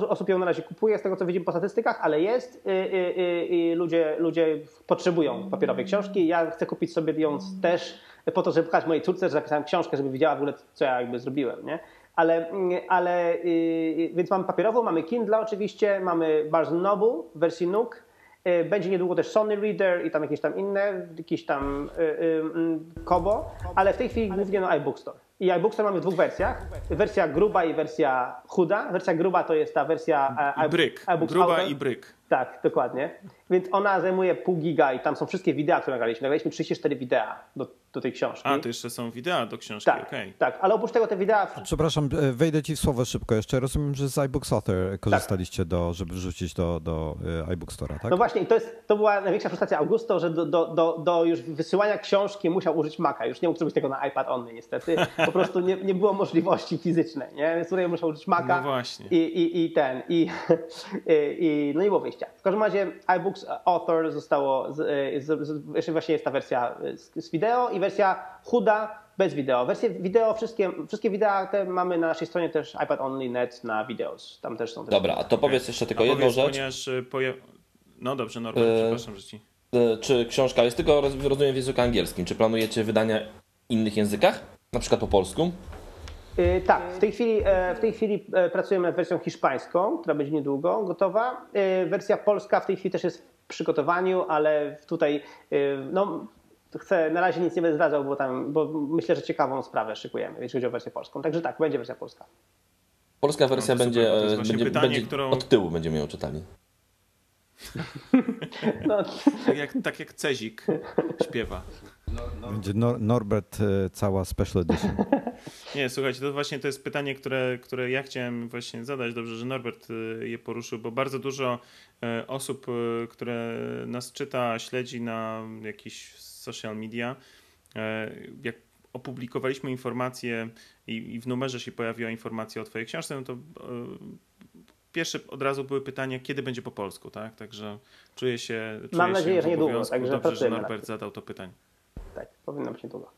osób ją na razie kupuje, z tego co widzimy po statystykach, ale jest y, y, ludzie, ludzie potrzebują papierowej książki. Ja chcę kupić sobie ją też po to, żeby pokazać mojej córce, że napisałem książkę, żeby widziała w ogóle, co ja jakby zrobiłem, nie? Ale, ale yy, więc mamy papierową, mamy Kindle oczywiście, mamy Barnes Noble w wersji Nook, yy, będzie niedługo też Sony Reader i tam jakieś tam inne, jakieś tam yy, Kobo, ale w tej chwili głównie no iBook Store. I iBookstore mamy w dwóch wersjach. Wersja gruba i wersja chuda. Wersja gruba to jest ta wersja... E, I bryk. Gruba i bryk. Tak, dokładnie. Więc ona zajmuje pół giga i tam są wszystkie wideo, które nagraliśmy. Nagraliśmy 34 wideo do, do tej książki. A, to jeszcze są wideo do książki, tak, okay. Tak, ale oprócz tego te wideo... Przepraszam, e, wejdę ci w słowo szybko jeszcze. Rozumiem, że z iBooks Author korzystaliście, tak. do, żeby wrzucić do, do e, iBook Store'a, tak? No właśnie i to, jest, to była największa frustracja Augusto, że do, do, do, do już wysyłania książki musiał użyć Maca. Już nie mógł zrobić tego na iPad only niestety. Po [laughs] prostu nie, nie było możliwości fizycznej, nie? Więc tutaj muszę użyć Maca. No właśnie. I, i, i ten, i, [laughs] i, i no nie było wyjścia. W każdym razie iBooks Author zostało, z, z, z, jeszcze właśnie jest ta wersja z, z wideo i wersja chuda bez wideo. Wersje wideo, wszystkie, wszystkie wideo te mamy na naszej stronie też iPad Only Net na videos. Tam też są. Też Dobra, a to powiedz jeszcze tylko A jedną rzecz. Ponieważ y, poja... No dobrze, Norbert, E, przepraszam, że ci... E, Czy książka jest tylko, roz- rozumiem, w języku angielskim? Czy planujecie wydania w innych językach? Na przykład po polsku? Y, tak, w tej chwili, e, w tej chwili e, pracujemy nad wersją hiszpańską, która będzie niedługo gotowa. Y, Wersja polska w tej chwili też jest w przygotowaniu, ale tutaj y, no, chcę na razie nic nie będę zdradzał, bo tam, bo myślę, że ciekawą sprawę szykujemy, jeśli chodzi o wersję polską. Także tak, będzie wersja polska. Polska wersja No będzie, e, będzie, pytanie, będzie którą- od tyłu będziemy ją czytali. [laughs] No, Tak jak, tak jak Cezik śpiewa. Będzie Nor Norbert e, cała special edition. [laughs] Nie, słuchajcie, to właśnie to jest pytanie, które, które ja chciałem właśnie zadać. Dobrze, że Norbert y, je poruszył, bo bardzo dużo y, osób, które nas czyta, śledzi na jakichś social media, jak opublikowaliśmy informację i, i w numerze się pojawiła informacja o twojej książce, no to pierwsze od razu były pytania, kiedy będzie po polsku, tak? Także czuję się czuję Mam nadzieję, się że w niedługo, także Dobrze, że Norbert zadał to pytanie. Tak, powinno być niedługo.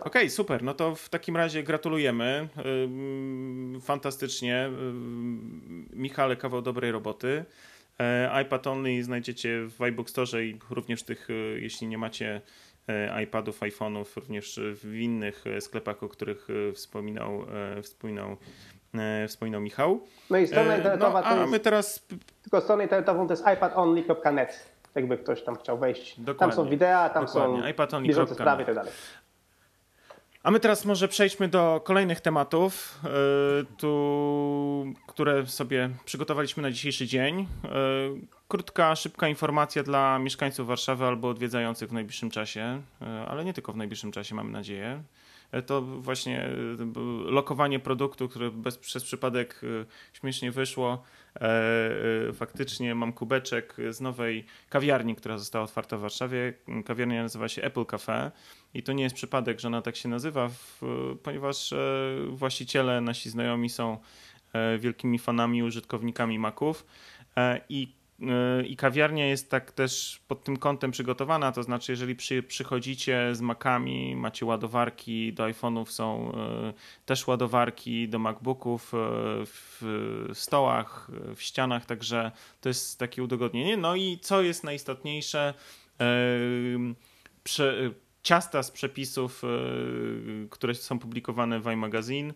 Okej, super. No to w takim razie gratulujemy. Fantastycznie. Michale, kawał dobrej roboty. E, iPad Only znajdziecie w iBook Store i również tych, e, jeśli nie macie e, iPadów, iPhone'ów, również w innych sklepach, o których wspominał, wspominał, wspominał Michał. No i strona No, internetowa to a my teraz tylko stronę internetową to jest ipadonly.net, jakby ktoś tam chciał wejść. Tam Dokładnie. są wideo, tam Dokładnie. są iPadonly.net. bieżące sprawy i tak dalej. A my teraz może przejdźmy do kolejnych tematów, yy, tu, które sobie przygotowaliśmy na dzisiejszy dzień. Yy, Krótka, szybka informacja dla mieszkańców Warszawy albo odwiedzających w najbliższym czasie, yy, ale nie tylko w najbliższym czasie, mamy nadzieję. Yy, To właśnie yy, lokowanie produktu, które bez, przez przypadek yy, śmiesznie wyszło. Faktycznie mam kubeczek z nowej kawiarni, która została otwarta w Warszawie. Kawiarnia nazywa się Apple Cafe. I to nie jest przypadek, że ona tak się nazywa, ponieważ e, właściciele, nasi znajomi są e, wielkimi fanami, użytkownikami Maców e, i, e, i kawiarnia jest tak też pod tym kątem przygotowana, to znaczy jeżeli przy, przychodzicie z Macami, macie ładowarki, do iPhone'ów są e, też ładowarki, do MacBooków e, w stołach, w ścianach, także to jest takie udogodnienie. No i co jest najistotniejsze, ciasta z przepisów, y, które są publikowane w iMagazine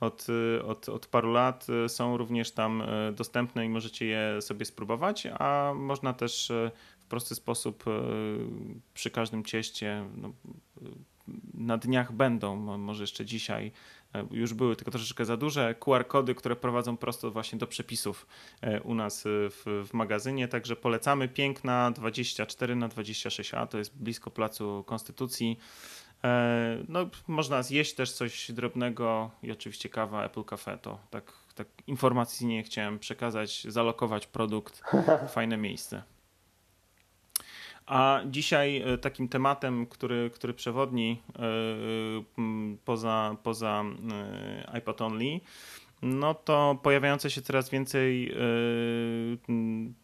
od, od, od paru lat y, są również tam y, dostępne i możecie je sobie spróbować, a można też y, w prosty sposób przy każdym cieście no, na dniach będą, mo- może jeszcze dzisiaj już były, tylko troszeczkę za duże, QR-kody, które prowadzą prosto właśnie do przepisów u nas w, w magazynie, także polecamy. Piękna 24 na 26a, to jest blisko Placu Konstytucji. E, No, można zjeść też coś drobnego i oczywiście kawa Apple Cafe, to tak, tak informacji nie chciałem przekazać, zalokować produkt, [laughs] fajne miejsce. A dzisiaj e, takim tematem, który, który przewodni e, poza, poza iPad Only, no to pojawiające się coraz więcej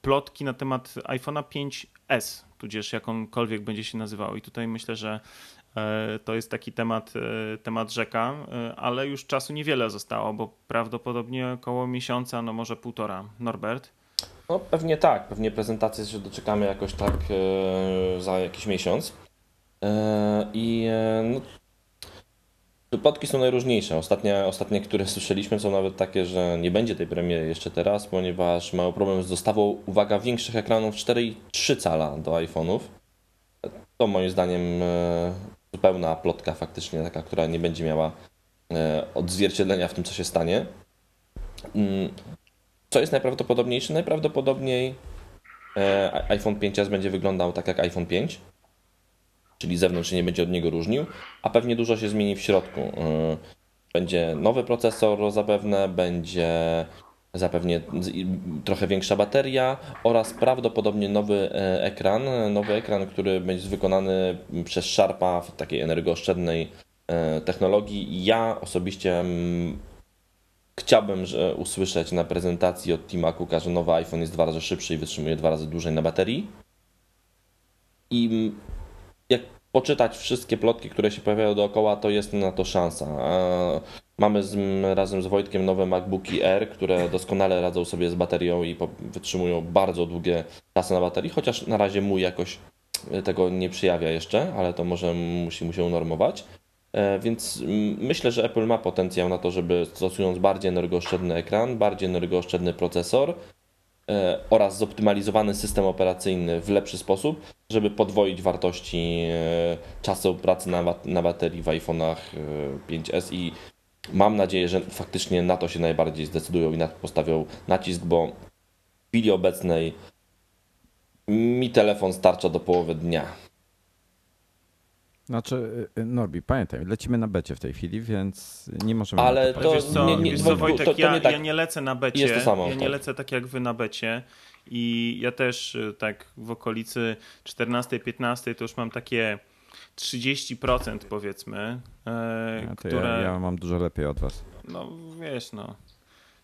plotki na temat iPhone'a 5S, tudzież jakąkolwiek będzie się nazywał. I tutaj myślę, że e, to jest taki temat, e, temat rzeka, e, ale już czasu niewiele zostało, bo prawdopodobnie około miesiąca, no może półtora. Norbert? No pewnie tak, pewnie prezentację się doczekamy jakoś tak za jakiś miesiąc. I no, przypadki są najróżniejsze. Ostatnie, ostatnie, które [laughs] słyszeliśmy są nawet takie, że nie będzie tej premiery jeszcze teraz, ponieważ mają problem z dostawą, uwaga, większych ekranów 4,3 cala do iPhone'ów. To moim zdaniem e, zupełna plotka faktycznie, taka, która nie będzie miała e, odzwierciedlenia w tym, co się stanie. Mm, co jest najprawdopodobniejsze? Najprawdopodobniej e, iPhone 5s będzie wyglądał tak jak iPhone 5, czyli zewnątrz się nie będzie od niego różnił, a pewnie dużo się zmieni w środku. E, Będzie nowy procesor zapewne, będzie zapewnie trochę większa bateria oraz prawdopodobnie nowy e, ekran, nowy ekran, który będzie wykonany przez Sharpa w takiej energooszczędnej e, technologii. Ja osobiście mm, chciałbym że usłyszeć na prezentacji od Tima Cooka, że nowy iPhone jest dwa razy szybszy i wytrzymuje dwa razy dłużej na baterii. I mm, poczytać wszystkie plotki, które się pojawiają dookoła, to jest na to szansa. E, Mamy z, razem z Wojtkiem nowe MacBooki Air, które doskonale radzą sobie z baterią i wytrzymują bardzo długie czasy na baterii, chociaż na razie mój jakoś tego nie przyjawia jeszcze, ale to może musi mu się unormować. E, więc myślę, że Apple ma potencjał na to, żeby stosując bardziej energooszczędny ekran, bardziej energooszczędny procesor e, oraz zoptymalizowany system operacyjny w lepszy sposób, żeby podwoić wartości e, czasu pracy na, na baterii w iPhone'ach 5S i mam nadzieję, że faktycznie na to się najbardziej zdecydują i na to postawią nacisk, bo w chwili obecnej mi telefon starcza do połowy dnia. Znaczy, y, y, Norbi, pamiętaj, lecimy na becie w tej chwili, więc nie możemy. Ale to, wiesz co, nie, nie, wiesz co Wojtek, to, to ja, nie tak. ja nie lecę na becie. Jest to samo, ja nie tak. lecę tak jak wy na becie. I ja też y, tak w okolicy 14-15 to już mam takie 30% powiedzmy, e, Ja, które. ja, ja mam dużo lepiej od was. No wiesz, no.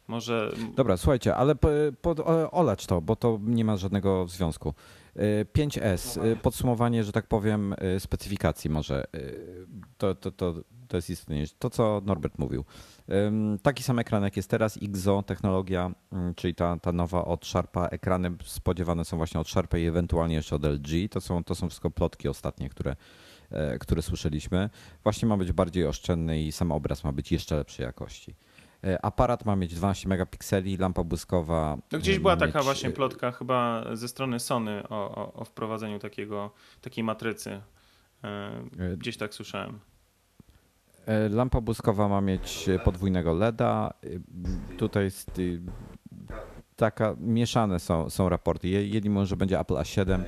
Może. Dobra, słuchajcie, ale po, po, olać to, bo to nie ma żadnego związku. Y, 5S, y, podsumowanie, że tak powiem, y, specyfikacji może. To, to, to, to jest istotniejsze. To, co Norbert mówił. Taki sam ekran, jak jest teraz, XO technologia, czyli ta, ta nowa od Sharpa. Ekrany spodziewane są właśnie od Sharpa i ewentualnie jeszcze od LG. To są, to są wszystko plotki ostatnie, które, e, które słyszeliśmy. Właśnie ma być bardziej oszczędny i sam obraz ma być jeszcze lepszej jakości. E, Aparat ma mieć 12 megapikseli, lampa błyskowa. No gdzieś była taka mieć, właśnie e, plotka chyba ze strony Sony o, o, o wprowadzeniu takiego, takiej matrycy. E, Gdzieś tak słyszałem. Lampa błyskowa ma mieć podwójnego LEDa. Tutaj jest taka mieszane są, są raporty. Je- Jedni mówią, że będzie Apple A7 e,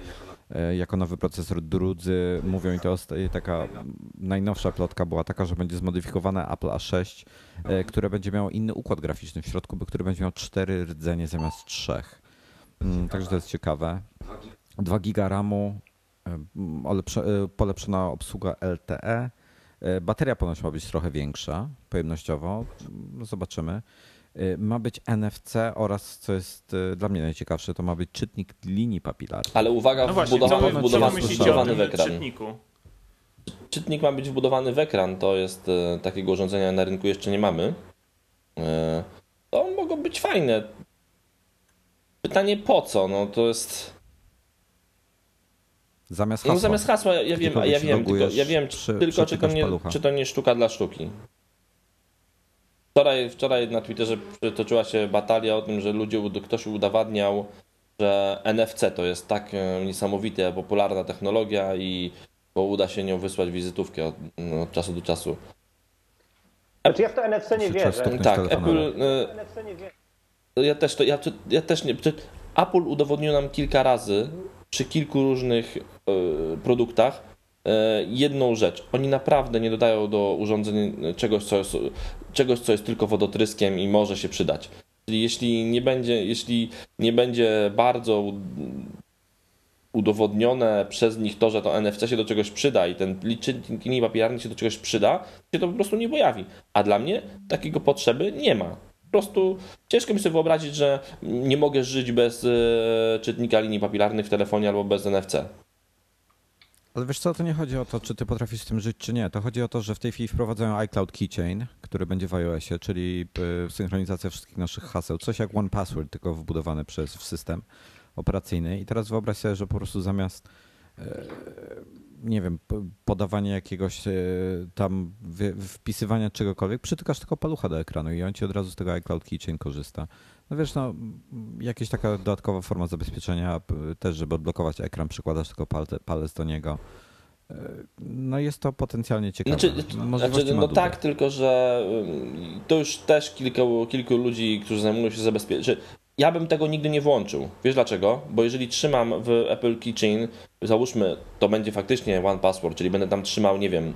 jako nowy procesor, drudzy mówią i to taka najnowsza plotka była taka, że będzie zmodyfikowane Apple A6, e, które będzie miało inny układ graficzny w środku, który będzie miał cztery rdzenie zamiast trzech. Mm, Także to jest ciekawe. 2 giga RAMu, e, e, polepszona obsługa LTE. E, Bateria ponoć ma być trochę większa pojemnościowo. No Zobaczymy. E, Ma być NFC oraz, co jest e, dla mnie najciekawsze, to ma być czytnik linii papilarnych. Ale uwaga, No właśnie, wbudowany, co wbudowany, wbudowany w ekran. czytniku? Czytnik ma być wbudowany w ekran, to jest e, takiego urządzenia na rynku jeszcze nie mamy. To mogą być fajne. Pytanie po co? No to jest. Zamiast No hasła. zamiast hasła, ja wiem, ja wiem, tylko, ja wiem przy- tylko czy to, nie, palucha. czy to nie sztuka dla sztuki. Wczoraj, wczoraj na Twitterze toczyła się batalia o tym, że ludzie, ud- ktoś udowadniał, że NFC to jest tak e, niesamowita, popularna technologia i bo uda się nią wysłać wizytówkę od, no, od czasu do czasu. Znaczy ja w to NFC nie wierzę. Tak. Apple, e, NFC nie wierzę. ja też, to, ja, ja też nie. Apple udowodnił nam kilka razy przy kilku różnych e, produktach jedną rzecz. Oni naprawdę nie dodają do urządzeń czegoś co, jest, czegoś, co jest tylko wodotryskiem i może się przydać. Jeśli nie będzie, jeśli nie będzie bardzo udowodnione przez nich to, że to NFC się do czegoś przyda i ten licznik linii papilarnych się do czegoś przyda, się to po prostu nie pojawi. A dla mnie takiego potrzeby nie ma. Po prostu ciężko mi sobie wyobrazić, że nie mogę żyć bez e, czytnika linii papilarnych w telefonie albo bez NFC. Ale wiesz co, to nie chodzi o to, czy ty potrafisz z tym żyć, czy nie. To chodzi o to, że w tej chwili wprowadzają iCloud Keychain, który będzie w iOSie, czyli y, synchronizacja wszystkich naszych haseł. Coś jak One Password, tylko wbudowane przez w system operacyjny. I teraz wyobraź sobie, że po prostu zamiast e, nie wiem, podawanie jakiegoś e, tam wpisywania czegokolwiek, przytykasz tylko palucha do ekranu i on ci od razu z tego iCloud Keychain korzysta. No wiesz, no jakaś taka dodatkowa forma zabezpieczenia też, żeby odblokować ekran, przykładasz tylko palec do niego. E, No jest to potencjalnie ciekawe. Znaczy, Możliwości znaczy no tak, tylko że to już też kilku, kilku ludzi, którzy zajmują się zabezpieczeniem. Ja bym tego nigdy nie włączył. Wiesz dlaczego? Bo jeżeli trzymam w Apple Keychain, załóżmy, to będzie faktycznie One Password, czyli będę tam trzymał, nie wiem,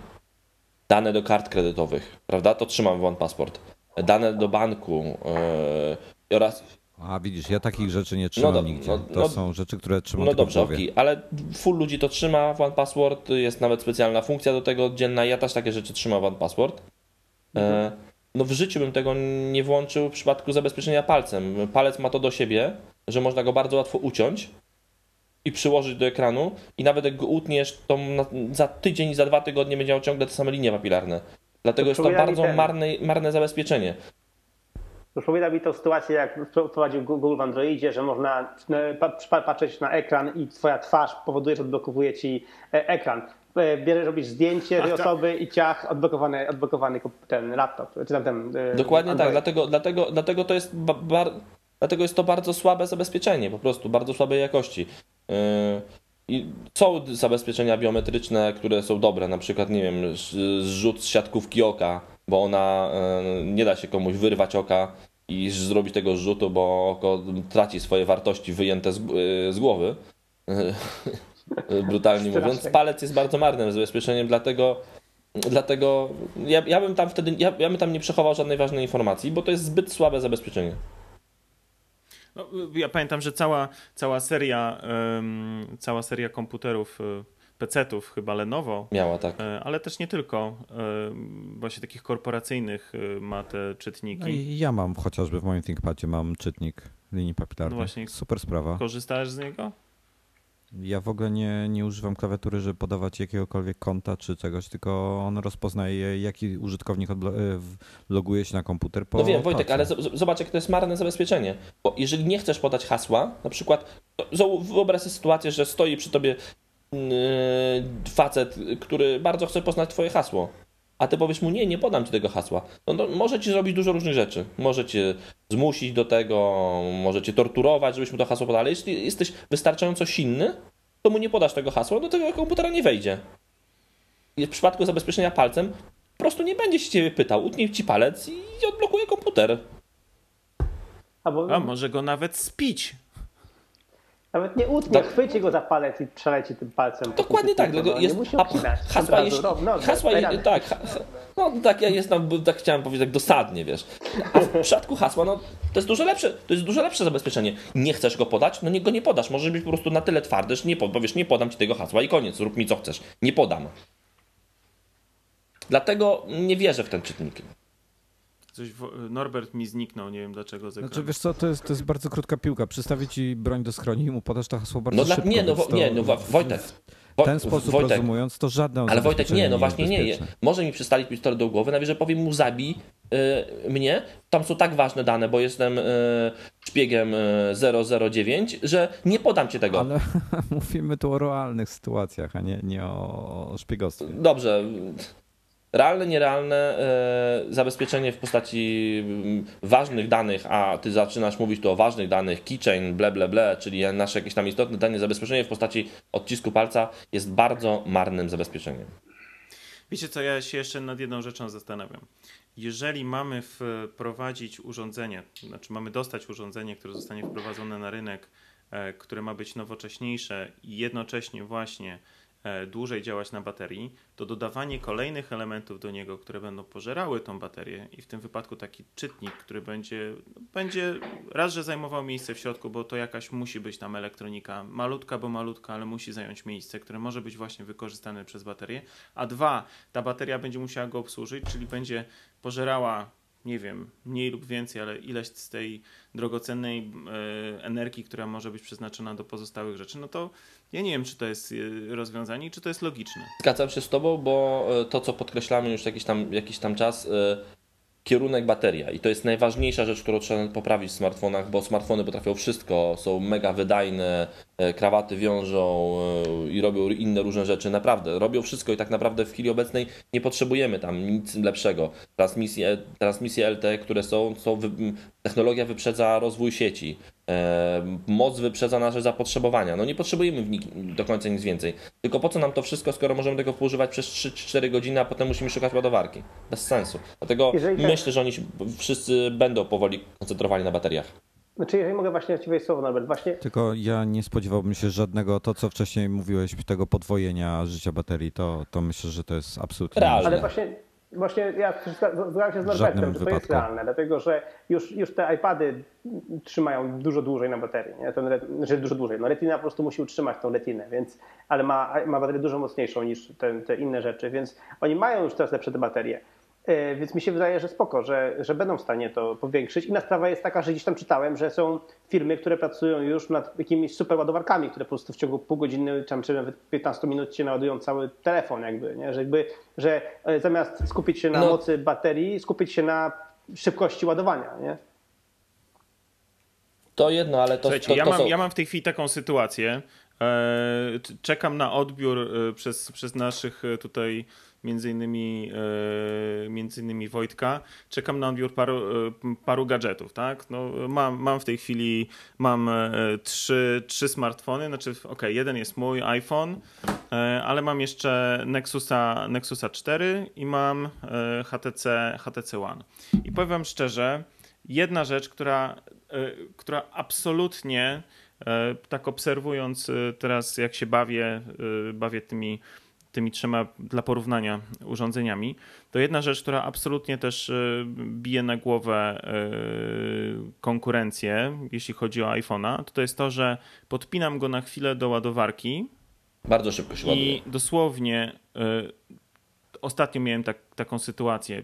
dane do kart kredytowych, prawda? To trzymam w One Password. Dane do banku yy, oraz A widzisz, ja takich rzeczy nie trzymam do- nigdzie. no- to no- są rzeczy, które trzymam No dobrze, okej, ale full ludzi to trzyma w OnePassword, jest nawet specjalna funkcja do tego dzienna, ja też takie rzeczy trzymam w OnePassword. E, no w życiu bym tego nie włączył w przypadku zabezpieczenia palcem. Palec ma to do siebie, że można go bardzo łatwo uciąć i przyłożyć do ekranu i nawet jak go utniesz, to na, za tydzień, za dwa tygodnie będzie miał ciągle te same linie papilarne. Dlatego To jest to bardzo ten- marne, marne zabezpieczenie. Przypomina mi tą sytuację, jak wprowadził Google w Androidzie, że można pa- patrzeć na ekran i twoja twarz powoduje, że odblokowuje ci e, ekran. E, Bierzesz, robisz zdjęcie tej tak. osoby i ciach, odblokowany, odblokowany ten laptop, czy tam ten e, Dokładnie tak, Android. dlatego, dlatego, dlatego, to jest ba- bar, dlatego jest to bardzo słabe zabezpieczenie, po prostu bardzo słabej jakości. Yy, I są zabezpieczenia biometryczne, które są dobre, na przykład, nie wiem, zrzut z siatkówki oka, bo ona nie da się komuś wyrwać oka i zrobić tego zrzutu, bo oko traci swoje wartości wyjęte z, yy, z głowy. [laughs] Brutalnie mówiąc, palec jest bardzo marnym zabezpieczeniem, dlatego Dlatego ja, ja bym tam wtedy ja, ja bym tam nie przechował żadnej ważnej informacji, bo to jest zbyt słabe zabezpieczenie. No, ja pamiętam, że cała, cała seria em, cała seria komputerów, y, PC-ów, chyba Lenovo, Miała tak. e, ale też nie tylko, em, właśnie takich korporacyjnych y, ma te czytniki. No i ja mam chociażby w moim ThinkPadzie mam czytnik linii papilarnych. No właśnie. Super sprawa. Korzystałeś z niego? Ja w ogóle nie, nie używam klawiatury, żeby podawać jakiegokolwiek konta czy czegoś, tylko on rozpoznaje, jaki użytkownik e, loguje się na komputer po No wiem, Wojtek, palcu. ale zobacz, jak to jest marne zabezpieczenie. Bo jeżeli nie chcesz podać hasła, na przykład, wyobraź sobie sytuację, że stoi przy tobie facet, który bardzo chce poznać twoje hasło. A ty powiesz mu, nie, nie podam ci tego hasła. No, no, może ci zrobić dużo różnych rzeczy. Może cię zmusić do tego, może cię torturować, żebyś mu to hasło podał. Ale jeśli jesteś wystarczająco silny, to mu nie podasz tego hasła, do tego komputera nie wejdzie. I w przypadku zabezpieczenia palcem po prostu nie będzie się ciebie pytał, utnie ci palec i odblokuje komputer. Albo A może go nawet spić. Nawet nie utnie, Tak. chwyci go za palec i przeleci tym palcem. Dokładnie tak, dlatego no, jest Nie musi obcinać. Hasła, jeśli, rob nogę, hasła je, tak, ha, no tak, ja jestem, tak chciałem powiedzieć tak dosadnie, wiesz. A w przypadku hasła, no to jest dużo lepsze, to jest dużo lepsze zabezpieczenie. Nie chcesz go podać, no nie go nie podasz. Możesz być po prostu na tyle twardy, że nie po- powiesz, nie podam ci tego hasła i koniec, rób mi co chcesz. Nie podam. Dlatego nie wierzę w ten czytnik. Coś wo- Norbert mi zniknął, nie wiem dlaczego z ekranu. Znaczy wiesz co, to jest, to jest bardzo krótka piłka. Przystawię ci broń do skroni i mu podasz to hasło bardzo No dla, szybko. nie, no, to nie, no Wo- Wojtek. W ten sposób Wojtek, rozumując, to żadne Ale Wojtek, nie, no właśnie nie. Może mi przystawić pistolet do głowy, nawet że powiem mu zabij y, mnie, tam są tak ważne dane, bo jestem y, szpiegiem y, 009, że nie podam ci tego. Ale [laughs] mówimy tu o realnych sytuacjach, a nie, nie o szpiegostwie. Dobrze. Realne, nierealne y, zabezpieczenie w postaci y, ważnych danych, a ty zaczynasz mówić tu o ważnych danych, keychain, ble, ble, ble, czyli nasze jakieś tam istotne dane, zabezpieczenie w postaci odcisku palca jest bardzo marnym zabezpieczeniem. Wiecie co, ja się jeszcze nad jedną rzeczą zastanawiam. Jeżeli mamy wprowadzić urządzenie, znaczy mamy dostać urządzenie, które zostanie wprowadzone na rynek, e, które ma być nowocześniejsze i jednocześnie właśnie e, dłużej działać na baterii, to dodawanie kolejnych elementów do niego, które będą pożerały tą baterię i w tym wypadku taki czytnik, który będzie, będzie raz, że zajmował miejsce w środku, bo to jakaś musi być tam elektronika, malutka, bo malutka, ale musi zająć miejsce, które może być właśnie wykorzystane przez baterię, a dwa, ta bateria będzie musiała go obsłużyć, czyli będzie pożerała, nie wiem, mniej lub więcej, ale ileś z tej drogocennej e, energii, która może być przeznaczona do pozostałych rzeczy, no to ja nie wiem, czy to jest e, rozwiązanie i czy to jest logiczne. Zgadzam się z Tobą, bo e, to, co podkreślamy już jakiś tam, jakiś tam czas, kierunek bateria. I to jest najważniejsza rzecz, którą trzeba poprawić w smartfonach, bo smartfony potrafią wszystko, są mega wydajne, krawaty wiążą e, i robią inne różne rzeczy. Naprawdę, robią wszystko i tak naprawdę w chwili obecnej nie potrzebujemy tam nic lepszego. Transmisje, transmisje LTE, które są, są technologia wyprzedza rozwój sieci. E, moc wyprzedza nasze zapotrzebowania. No nie potrzebujemy w nik- do końca nic więcej. Tylko po co nam to wszystko, skoro możemy tego poużywać przez 3-4 godziny, a potem musimy szukać ładowarki? Bez sensu. Dlatego Jeżeli tak- myślę, że oni wszyscy będą powoli koncentrowani na bateriach. Znaczy, jeżeli mogę właśnie Ci wejść słowo, Norbert, właśnie Tylko ja nie spodziewałbym się żadnego, to co wcześniej mówiłeś, tego podwojenia życia baterii, to, to myślę, że to jest absolutnie Realne. Ale właśnie Właśnie ja zgadzam się z Norbertem, że to jest realne, dlatego że już, już te iPady trzymają dużo dłużej na baterii. Nie? Ten, znaczy dużo dłużej. No retina po prostu musi utrzymać tą retinę, więc, ale ma, ma baterię dużo mocniejszą niż te, te inne rzeczy, więc oni mają już teraz lepsze te baterie. E, więc mi się wydaje, że spoko, że, że będą w stanie to powiększyć. Inna sprawa jest taka, że gdzieś tam czytałem, że są firmy, które pracują już nad jakimiś super ładowarkami, które po prostu w ciągu pół godziny czy nawet 15 minut się naładują cały telefon jakby, nie? Że, jakby, że e, zamiast skupić się na no. mocy baterii, skupić się na szybkości ładowania, nie? To jedno, ale to... Słuchajcie, to, to ja, mam, są... ja mam w tej chwili taką sytuację, e, czekam na odbiór przez, przez naszych tutaj między innymi, e, między innymi Wojtka. Czekam na odbiór paru, e, paru gadżetów, tak? No, mam, mam w tej chwili mam e, trzy, trzy smartfony, znaczy ok, jeden jest mój iPhone, ale mam jeszcze Nexusa, Nexusa 4 i mam HTC, HTC One. I powiem szczerze, jedna rzecz, która, która absolutnie tak obserwując teraz, jak się bawię, bawię tymi tymi trzema dla porównania urządzeniami, to jedna rzecz, która absolutnie też e, bije na głowę e, konkurencję, jeśli chodzi o iPhone'a, to, to jest to, że podpinam go na chwilę do ładowarki. Bardzo szybko się ładuje. I dosłownie e, ostatnio miałem tak, taką sytuację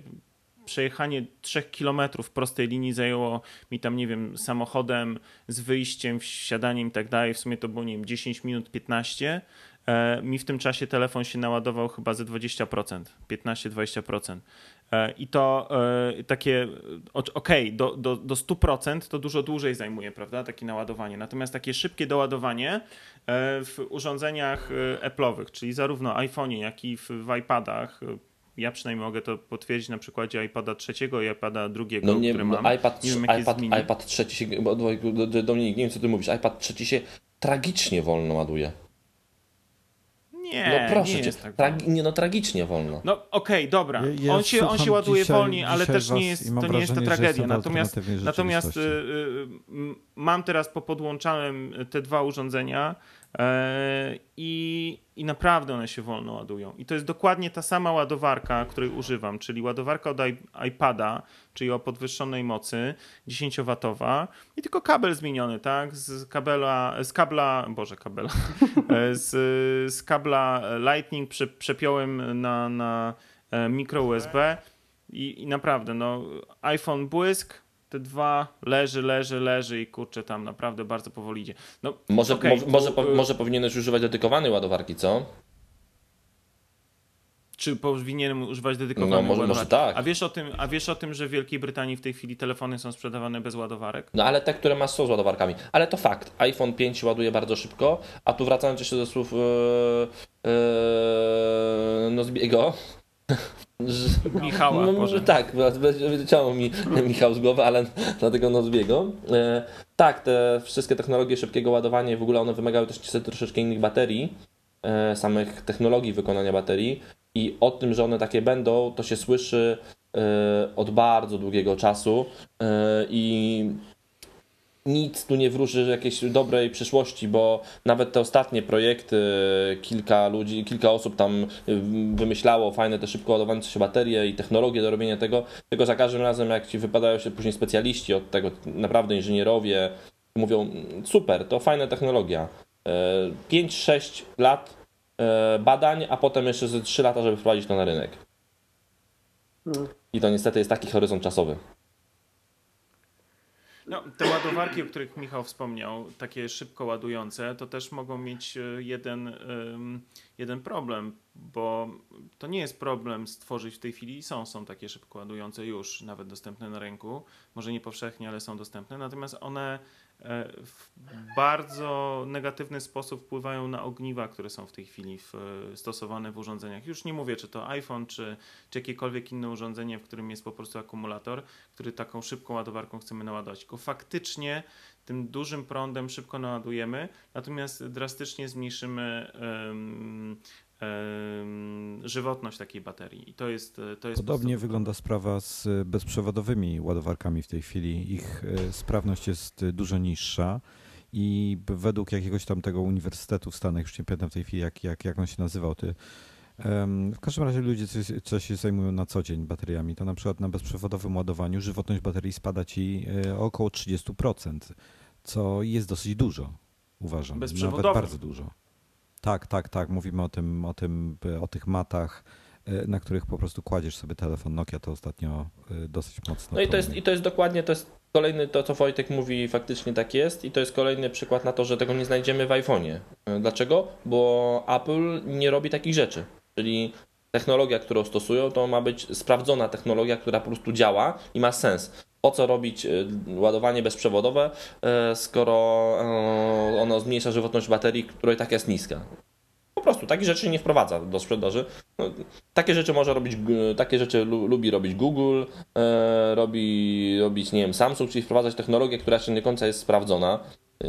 przejechanie 3 km prostej linii zajęło mi tam, nie wiem, samochodem z wyjściem, wsiadaniem i tak dalej. W sumie to było, nie wiem, 10 minut, 15. E, mi w tym czasie telefon się naładował chyba ze 20%, 15-20%. E, I to e, takie, okej, okay, do, do, do 100% to dużo dłużej zajmuje, prawda, takie naładowanie. Natomiast takie szybkie doładowanie w urządzeniach Apple'owych, czyli zarówno iPhone, jak i w, w iPadach, ja przynajmniej mogę to potwierdzić na przykładzie iPada trzeciego i iPada drugiego, no nie, który no mam. iPad, nie wiem, iPad, iPad trzeci się, Dominik, nie wiem co ty mówisz, iPad trzeci się tragicznie wolno ładuje. Nie, no proszę nie cię, jest tak tragi- nie, no tragicznie wolno. No okej, okay, dobra. on się, on się ładuje dzisiaj, wolniej, ale też nie jest, to nie jest ta tragedia. Natomiast, natomiast y, y, mam teraz popodłączałem te dwa urządzenia i, i naprawdę one się wolno ładują. I to jest dokładnie ta sama ładowarka, której używam, czyli ładowarka od iPada, czyli o podwyższonej mocy, 10W i tylko kabel zmieniony, tak? Z kabela, z kabla, boże kabela, [laughs] z, z kabla Lightning prze, przepiąłem na, na e, mikro USB i, i naprawdę, no iPhone błysk, te dwa leży, leży, leży i kurczę tam naprawdę bardzo powoli idzie. No, może, okay, może, może, po, może powinieneś używać dedykowanej ładowarki, co? Czy powinienem używać dedykowanej no, może, ładowarki? Może tak. A wiesz, o tym, a wiesz o tym, że w Wielkiej Brytanii w tej chwili telefony są sprzedawane bez ładowarek? No ale te, które masz są z ładowarkami. Ale to fakt. iPhone 5 ładuje bardzo szybko, a tu wracając jeszcze do słów yy, yy, [laughs] Nozbiego, Michała. No, tak, wyleciało mi [laughs] Michał z głowy, ale dlatego Nozbiego. E, tak, te wszystkie technologie szybkiego ładowania w ogóle one wymagają też troszeczkę innych baterii, e, samych technologii wykonania baterii i o tym, że one takie będą, to się słyszy e, od bardzo długiego czasu i nic tu nie wróży jakiejś dobrej przyszłości, bo nawet te ostatnie projekty, kilka ludzi, kilka osób tam y, wymyślało fajne te szybko ładowające się baterie i technologie do robienia tego, tylko za każdym razem jak ci wypadają się później specjaliści od tego, naprawdę inżynierowie, mówią super, to fajna technologia. 5-6 e, lat e, badań, a potem jeszcze 3 lata, żeby wprowadzić to na rynek. Hmm. I to niestety jest taki horyzont czasowy. No, te ładowarki, o których Michał wspomniał, takie szybko ładujące, to też mogą mieć e, jeden, jeden problem, bo to nie jest problem stworzyć w tej chwili, są, są takie szybko ładujące już, nawet dostępne na rynku, może nie powszechnie, ale są dostępne, natomiast one w bardzo negatywny sposób wpływają na ogniwa, które są w tej chwili w, stosowane w urządzeniach. Już nie mówię, czy to iPhone, czy, czy jakiekolwiek inne urządzenie, w którym jest po prostu akumulator, który taką szybką ładowarką chcemy naładować. Tylko faktycznie tym dużym prądem szybko naładujemy, natomiast drastycznie zmniejszymy um, żywotność takiej baterii. I to jest, to jest Podobnie wygląda sprawa z bezprzewodowymi ładowarkami w tej chwili. Ich e, sprawność jest dużo niższa i według jakiegoś tam tego uniwersytetu w Stanach, już nie pamiętam w tej chwili jak, jak, jak on się nazywał, ty, W każdym razie ludzie, co, się zajmują na co dzień bateriami, to na przykład na bezprzewodowym ładowaniu żywotność baterii spada ci e, o około 30%, co jest dosyć dużo, uważam. Nawet bardzo dużo. Tak, tak, tak. Mówimy o tym, o tym, o tych matach, e, na których po prostu kładziesz sobie telefon. Nokia to ostatnio e, dosyć mocno. No i to jest, i to jest dokładnie, to jest kolejny, to co Wojtek mówi, faktycznie tak jest i to jest kolejny przykład na to, że tego nie znajdziemy w iPhone'ie. Dlaczego? Bo Apple nie robi takich rzeczy. Czyli technologia, którą stosują, to ma być sprawdzona technologia, która po prostu działa i ma sens. Po co robić y, ładowanie bezprzewodowe, y, skoro y, ono zmniejsza żywotność baterii, która i tak jest niska? Po prostu takie rzeczy nie wprowadza do sprzedaży. No, takie rzeczy może robić, takie rzeczy lu, lubi robić Google, e, robi robić, nie wiem, Samsung, czyli wprowadzać technologię, która jeszcze nie do końca jest sprawdzona. E,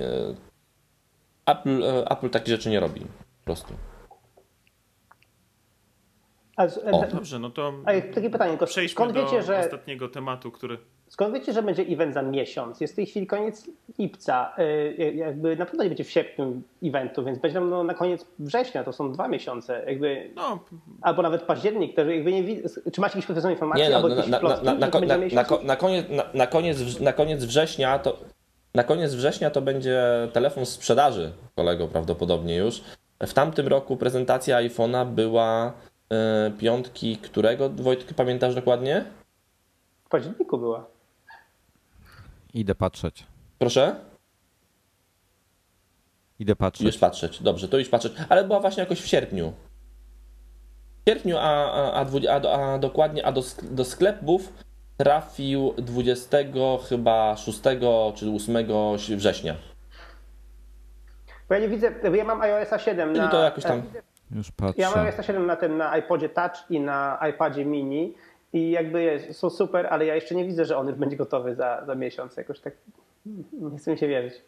Apple, e, Apple takie rzeczy nie robi. Po prostu. A, z- O. Dobrze, no to a takie pytanie, skąd do wiecie, że ostatniego tematu, który... Skąd wiecie, że będzie event za miesiąc? Jest w tej chwili koniec lipca. Y, Jakby na pewno nie będzie w sierpniu eventu, więc będzie no, na koniec września, to są dwa miesiące. Jakby, No, albo nawet październik. Też jakby nie, czy macie jakieś Nie, no, albo na, plotki, koniec, na, na, koniec, wrz- na koniec września to na koniec września to będzie telefon sprzedaży, kolego, prawdopodobnie już. W tamtym roku prezentacja iPhone'a była e, piątki którego? Wojtek, pamiętasz dokładnie? W październiku była. Idę patrzeć. Proszę? Idę patrzeć. Już patrzeć, dobrze, to już patrzeć. Ale była właśnie jakoś w sierpniu. W sierpniu, a, a, a, a, do- a dokładnie, a do, do sklepów trafił 20 chyba 6 czy 8 września. Bo ja nie widzę, bo ja mam iOS 7 Czyli na... to jakoś tam. Już patrzę. Ja mam iOS 7 na tym na iPodzie Touch i na iPadzie mini i jakby są super, ale ja jeszcze nie widzę, że on już będzie gotowy za, za miesiąc. Jakoś tak nie chcę mi się wierzyć.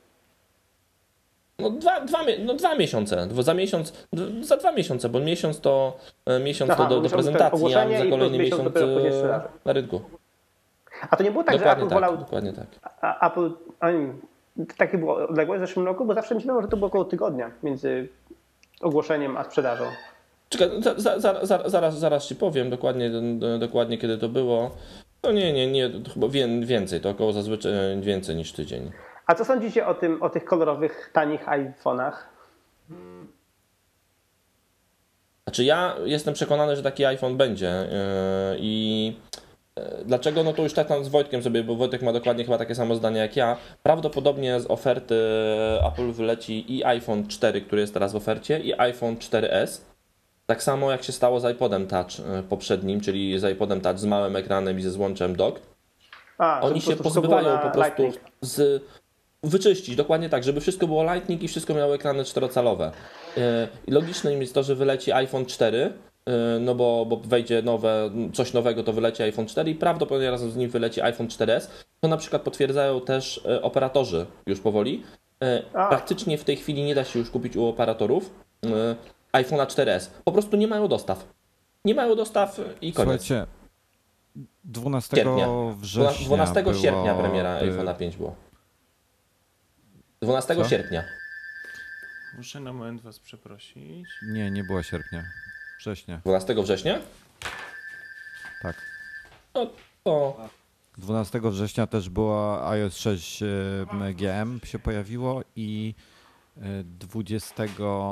No dwa, dwa, no dwa miesiące, Dwa- za miesiąc, za dwa miesiące, bo miesiąc to e, miesiąc Aha, to do, do prezentacji, a za kolejny miesiąc miesiąc e, na rynku. A to nie było tak, że Dokładnie Apple tak, wolał dokładnie tak. A Apple, oni, takie było odległe w zeszłym roku, bo zawsze myślałem, że to było około tygodnia między ogłoszeniem a sprzedażą. Czekaj, za, za, za, za, zaraz, zaraz ci powiem dokładnie, dokładnie kiedy to było. No nie, nie, nie, to chyba wię, więcej, to około zazwyczaj więcej niż tydzień. A co sądzicie o tym, o tych kolorowych, tanich iPhone'ach? Znaczy ja jestem przekonany, że taki iPhone będzie yy, i yy, dlaczego? No to już tak tam z Wojtkiem sobie, bo Wojtek ma dokładnie chyba takie samo zdanie jak ja. Prawdopodobnie z oferty Apple wyleci i iPhone 4, który jest teraz w ofercie i iPhone 4S. Tak samo jak się stało z iPodem Touch yy, poprzednim, czyli z iPodem Touch z małym ekranem i ze złączem dock. A, Oni się pozbywają po prostu Lightning. z. Wyczyścić, dokładnie tak, żeby wszystko było Lightning i wszystko miało ekrany czterocalowe. Yy, I logiczne jest to, że wyleci iPhone 4, yy, no bo, bo wejdzie nowe, coś nowego, to wyleci iPhone 4 i prawdopodobnie razem z nim wyleci iPhone 4S. To na przykład potwierdzają też operatorzy już powoli. Praktycznie w tej chwili nie da się już kupić u operatorów iPhone'a 4S. Po prostu nie mają dostaw. Nie mają dostaw i koniec. Słuchajcie, 12 Sierpnia. września 12 było, sierpnia premiera y, iPhone'a 5 było. 12 Co? sierpnia. muszę na moment was przeprosić. Nie, nie było sierpnia. Września, 12 września? tak. No to 12 września też była iOS 6 e, GM się pojawiło i 20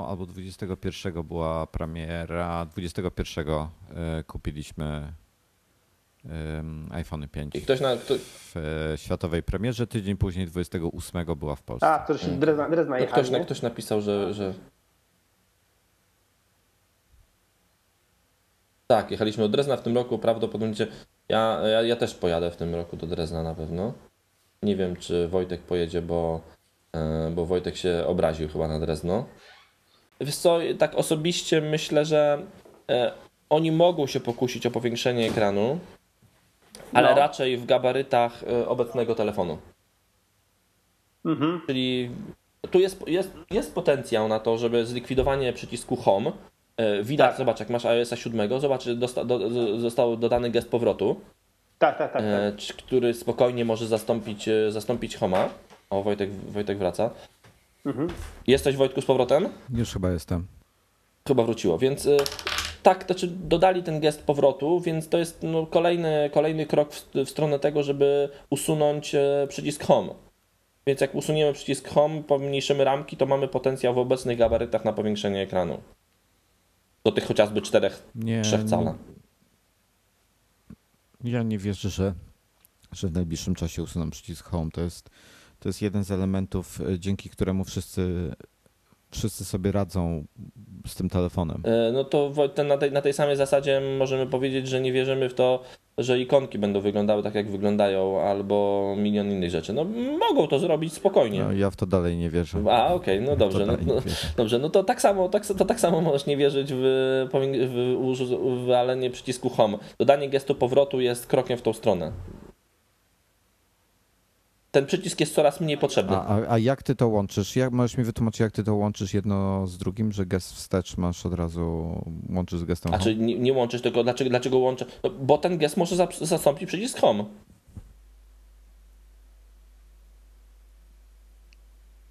albo 21 była premiera. 21 e, kupiliśmy iPhone 5 i ktoś na. Kto, w e, światowej premierze. Tydzień później 28 była w Polsce. A, to się Drezna, Drezna jechali, ktoś, nie? ktoś napisał, że, że. Tak, jechaliśmy do Drezna w tym roku. Prawdopodobnie. Ja, ja, ja też pojadę w tym roku do Drezna na pewno. Nie wiem, czy Wojtek pojedzie, bo, e, bo Wojtek się obraził chyba na Drezno. Wiesz co, tak osobiście myślę, że e, oni mogą się pokusić o powiększenie ekranu, ale No. raczej w gabarytach e, obecnego telefonu. Mhm. Czyli tu jest, jest, jest potencjał na to, żeby zlikwidowanie przycisku Home. e, Widać, Tak. zobacz, jak masz iOS 7, zobacz, dosta, do, został dodany gest powrotu, Tak, tak, tak. tak. e, który spokojnie może zastąpić, e, zastąpić Homa. O, Wojtek, Wojtek wraca. Mhm. Jesteś Wojtku z powrotem? Już chyba jestem. Chyba wróciło, więc, y, tak, znaczy dodali ten gest powrotu, więc to jest no, kolejny, kolejny krok w, w stronę tego, żeby usunąć e, przycisk Home. Więc jak usuniemy przycisk Home, pomniejszymy ramki, to mamy potencjał w obecnych gabarytach na powiększenie ekranu. Do tych chociażby 4 Nie, 3 cala. Ja nie wierzę, że, że w najbliższym czasie usuną przycisk Home. To jest, to jest jeden z elementów, e, dzięki któremu wszyscy, wszyscy sobie radzą z tym telefonem. E, No to na tej, na tej samej zasadzie możemy powiedzieć, że nie wierzymy w to, że ikonki będą wyglądały tak, jak wyglądają, albo milion innych rzeczy. No mogą to zrobić spokojnie. No, ja w to dalej nie wierzę. A, okej, no dobrze. No, no, dobrze, no to tak samo, tak, to tak samo możesz nie wierzyć w, powię- w uż- walenie przycisku Home. Dodanie gestu powrotu jest krokiem w tą stronę. Ten przycisk jest coraz mniej potrzebny. A, a, a jak ty to łączysz? Jak, możesz mi wytłumaczyć, jak ty to łączysz jedno z drugim, że gest wstecz masz od razu, łączysz z gestem A home? czy nie, nie łączysz tylko, dlaczego, dlaczego łączę? No, bo ten gest może zastąpić przycisk Home.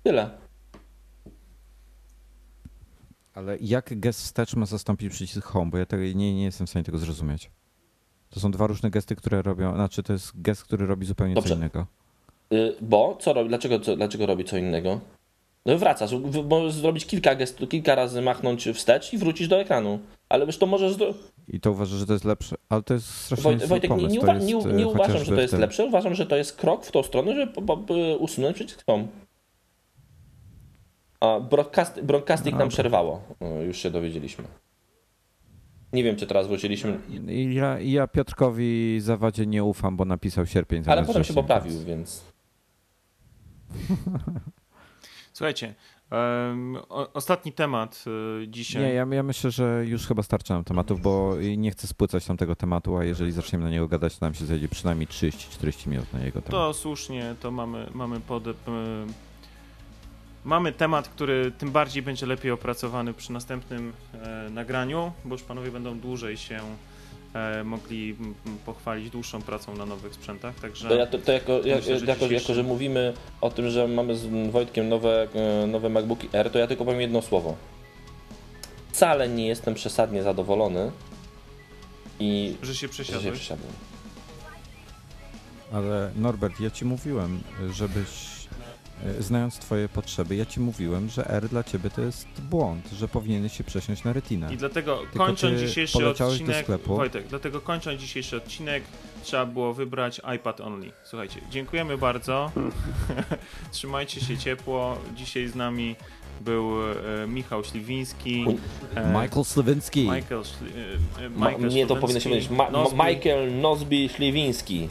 Tyle. Ale jak gest wstecz ma zastąpić przycisk home? Bo ja tego, nie, nie jestem w stanie tego zrozumieć. To są dwa różne gesty, które robią, znaczy to jest gest, który robi zupełnie Dobrze. co innego. Y, Bo co robi? Dlaczego, co, dlaczego robi co innego? No wracasz, możesz zrobić kilka gestów, kilka razy machnąć wstecz i wrócić do ekranu. Ale wiesz, to możesz. Zro... I to uważasz, że to jest lepsze, ale to jest strasznie Wojt, Wojtek, nie, pomysł. nie, uwa- nie, e, nie uważam, że to jest tym- lepsze. Uważam, że to jest krok w tą stronę, żeby usunąć przycisk home. A broadcast, broadcasting nam przerwało. Już się dowiedzieliśmy. Nie wiem, czy teraz wróciliśmy, I ja, ja Piotrkowi Zawadzie nie ufam, bo napisał sierpień. ale potem się poprawił, więc. Słuchajcie, em, o, ostatni temat y, dzisiaj. Nie, ja, ja myślę, że już chyba starczy nam tematów, bo nie chcę spłycać tam tego tematu, a jeżeli zaczniemy na niego gadać, to nam się zajdzie przynajmniej 30-40 minut na jego temat. To słusznie, to mamy, mamy pod... y, Mamy temat, który tym bardziej będzie lepiej opracowany przy następnym e, nagraniu, bo już panowie będą dłużej się mogli m, m, pochwalić dłuższą pracą na nowych sprzętach, także To, ja, to, to jako, jak, Myślę, że jako, dzisiejszy- jako, że mówimy o tym, że mamy z Wojtkiem nowe, e, nowe MacBooki R, to ja tylko powiem jedno słowo. Wcale nie jestem przesadnie zadowolony i że się że się przesiadłem. Ale Norbert, ja ci mówiłem, żebyś, e, znając twoje potrzeby, ja ci mówiłem, że R dla ciebie to jest błąd, że powinieneś się przesiąść na retinę. I dlatego Tylko kończąc dzisiejszy odcinek. Wojtek, dlatego kończąc dzisiejszy odcinek trzeba było wybrać iPad only. Słuchajcie, dziękujemy bardzo. [laughs] Trzymajcie się ciepło. Dzisiaj z nami był e, Michał Śliwiński. E, Michael Slawinski. Michael, e, e, Ma, Michael nie, to powinno się powiedzieć Ma, Nosby. Michael Nosby Śliwiński.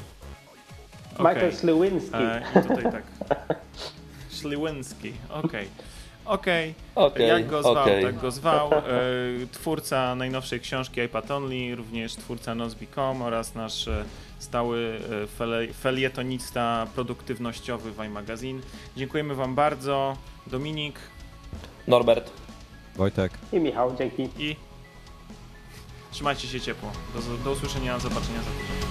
Okej. Michael Sliwinski. E, I tutaj tak. [laughs] Śliwinski, okej. Okej, Okej, jak go zwał, okej. tak go zwał. E, twórca najnowszej książki iPad Only, również twórca Nozbi.com oraz nasz e, stały e, felietonista produktywnościowy w iMagazine. Dziękujemy Wam bardzo. Dominik Norbert. Wojtek. I Michał, dzięki. i trzymajcie się ciepło. Do, do usłyszenia, zobaczenia za tydzień.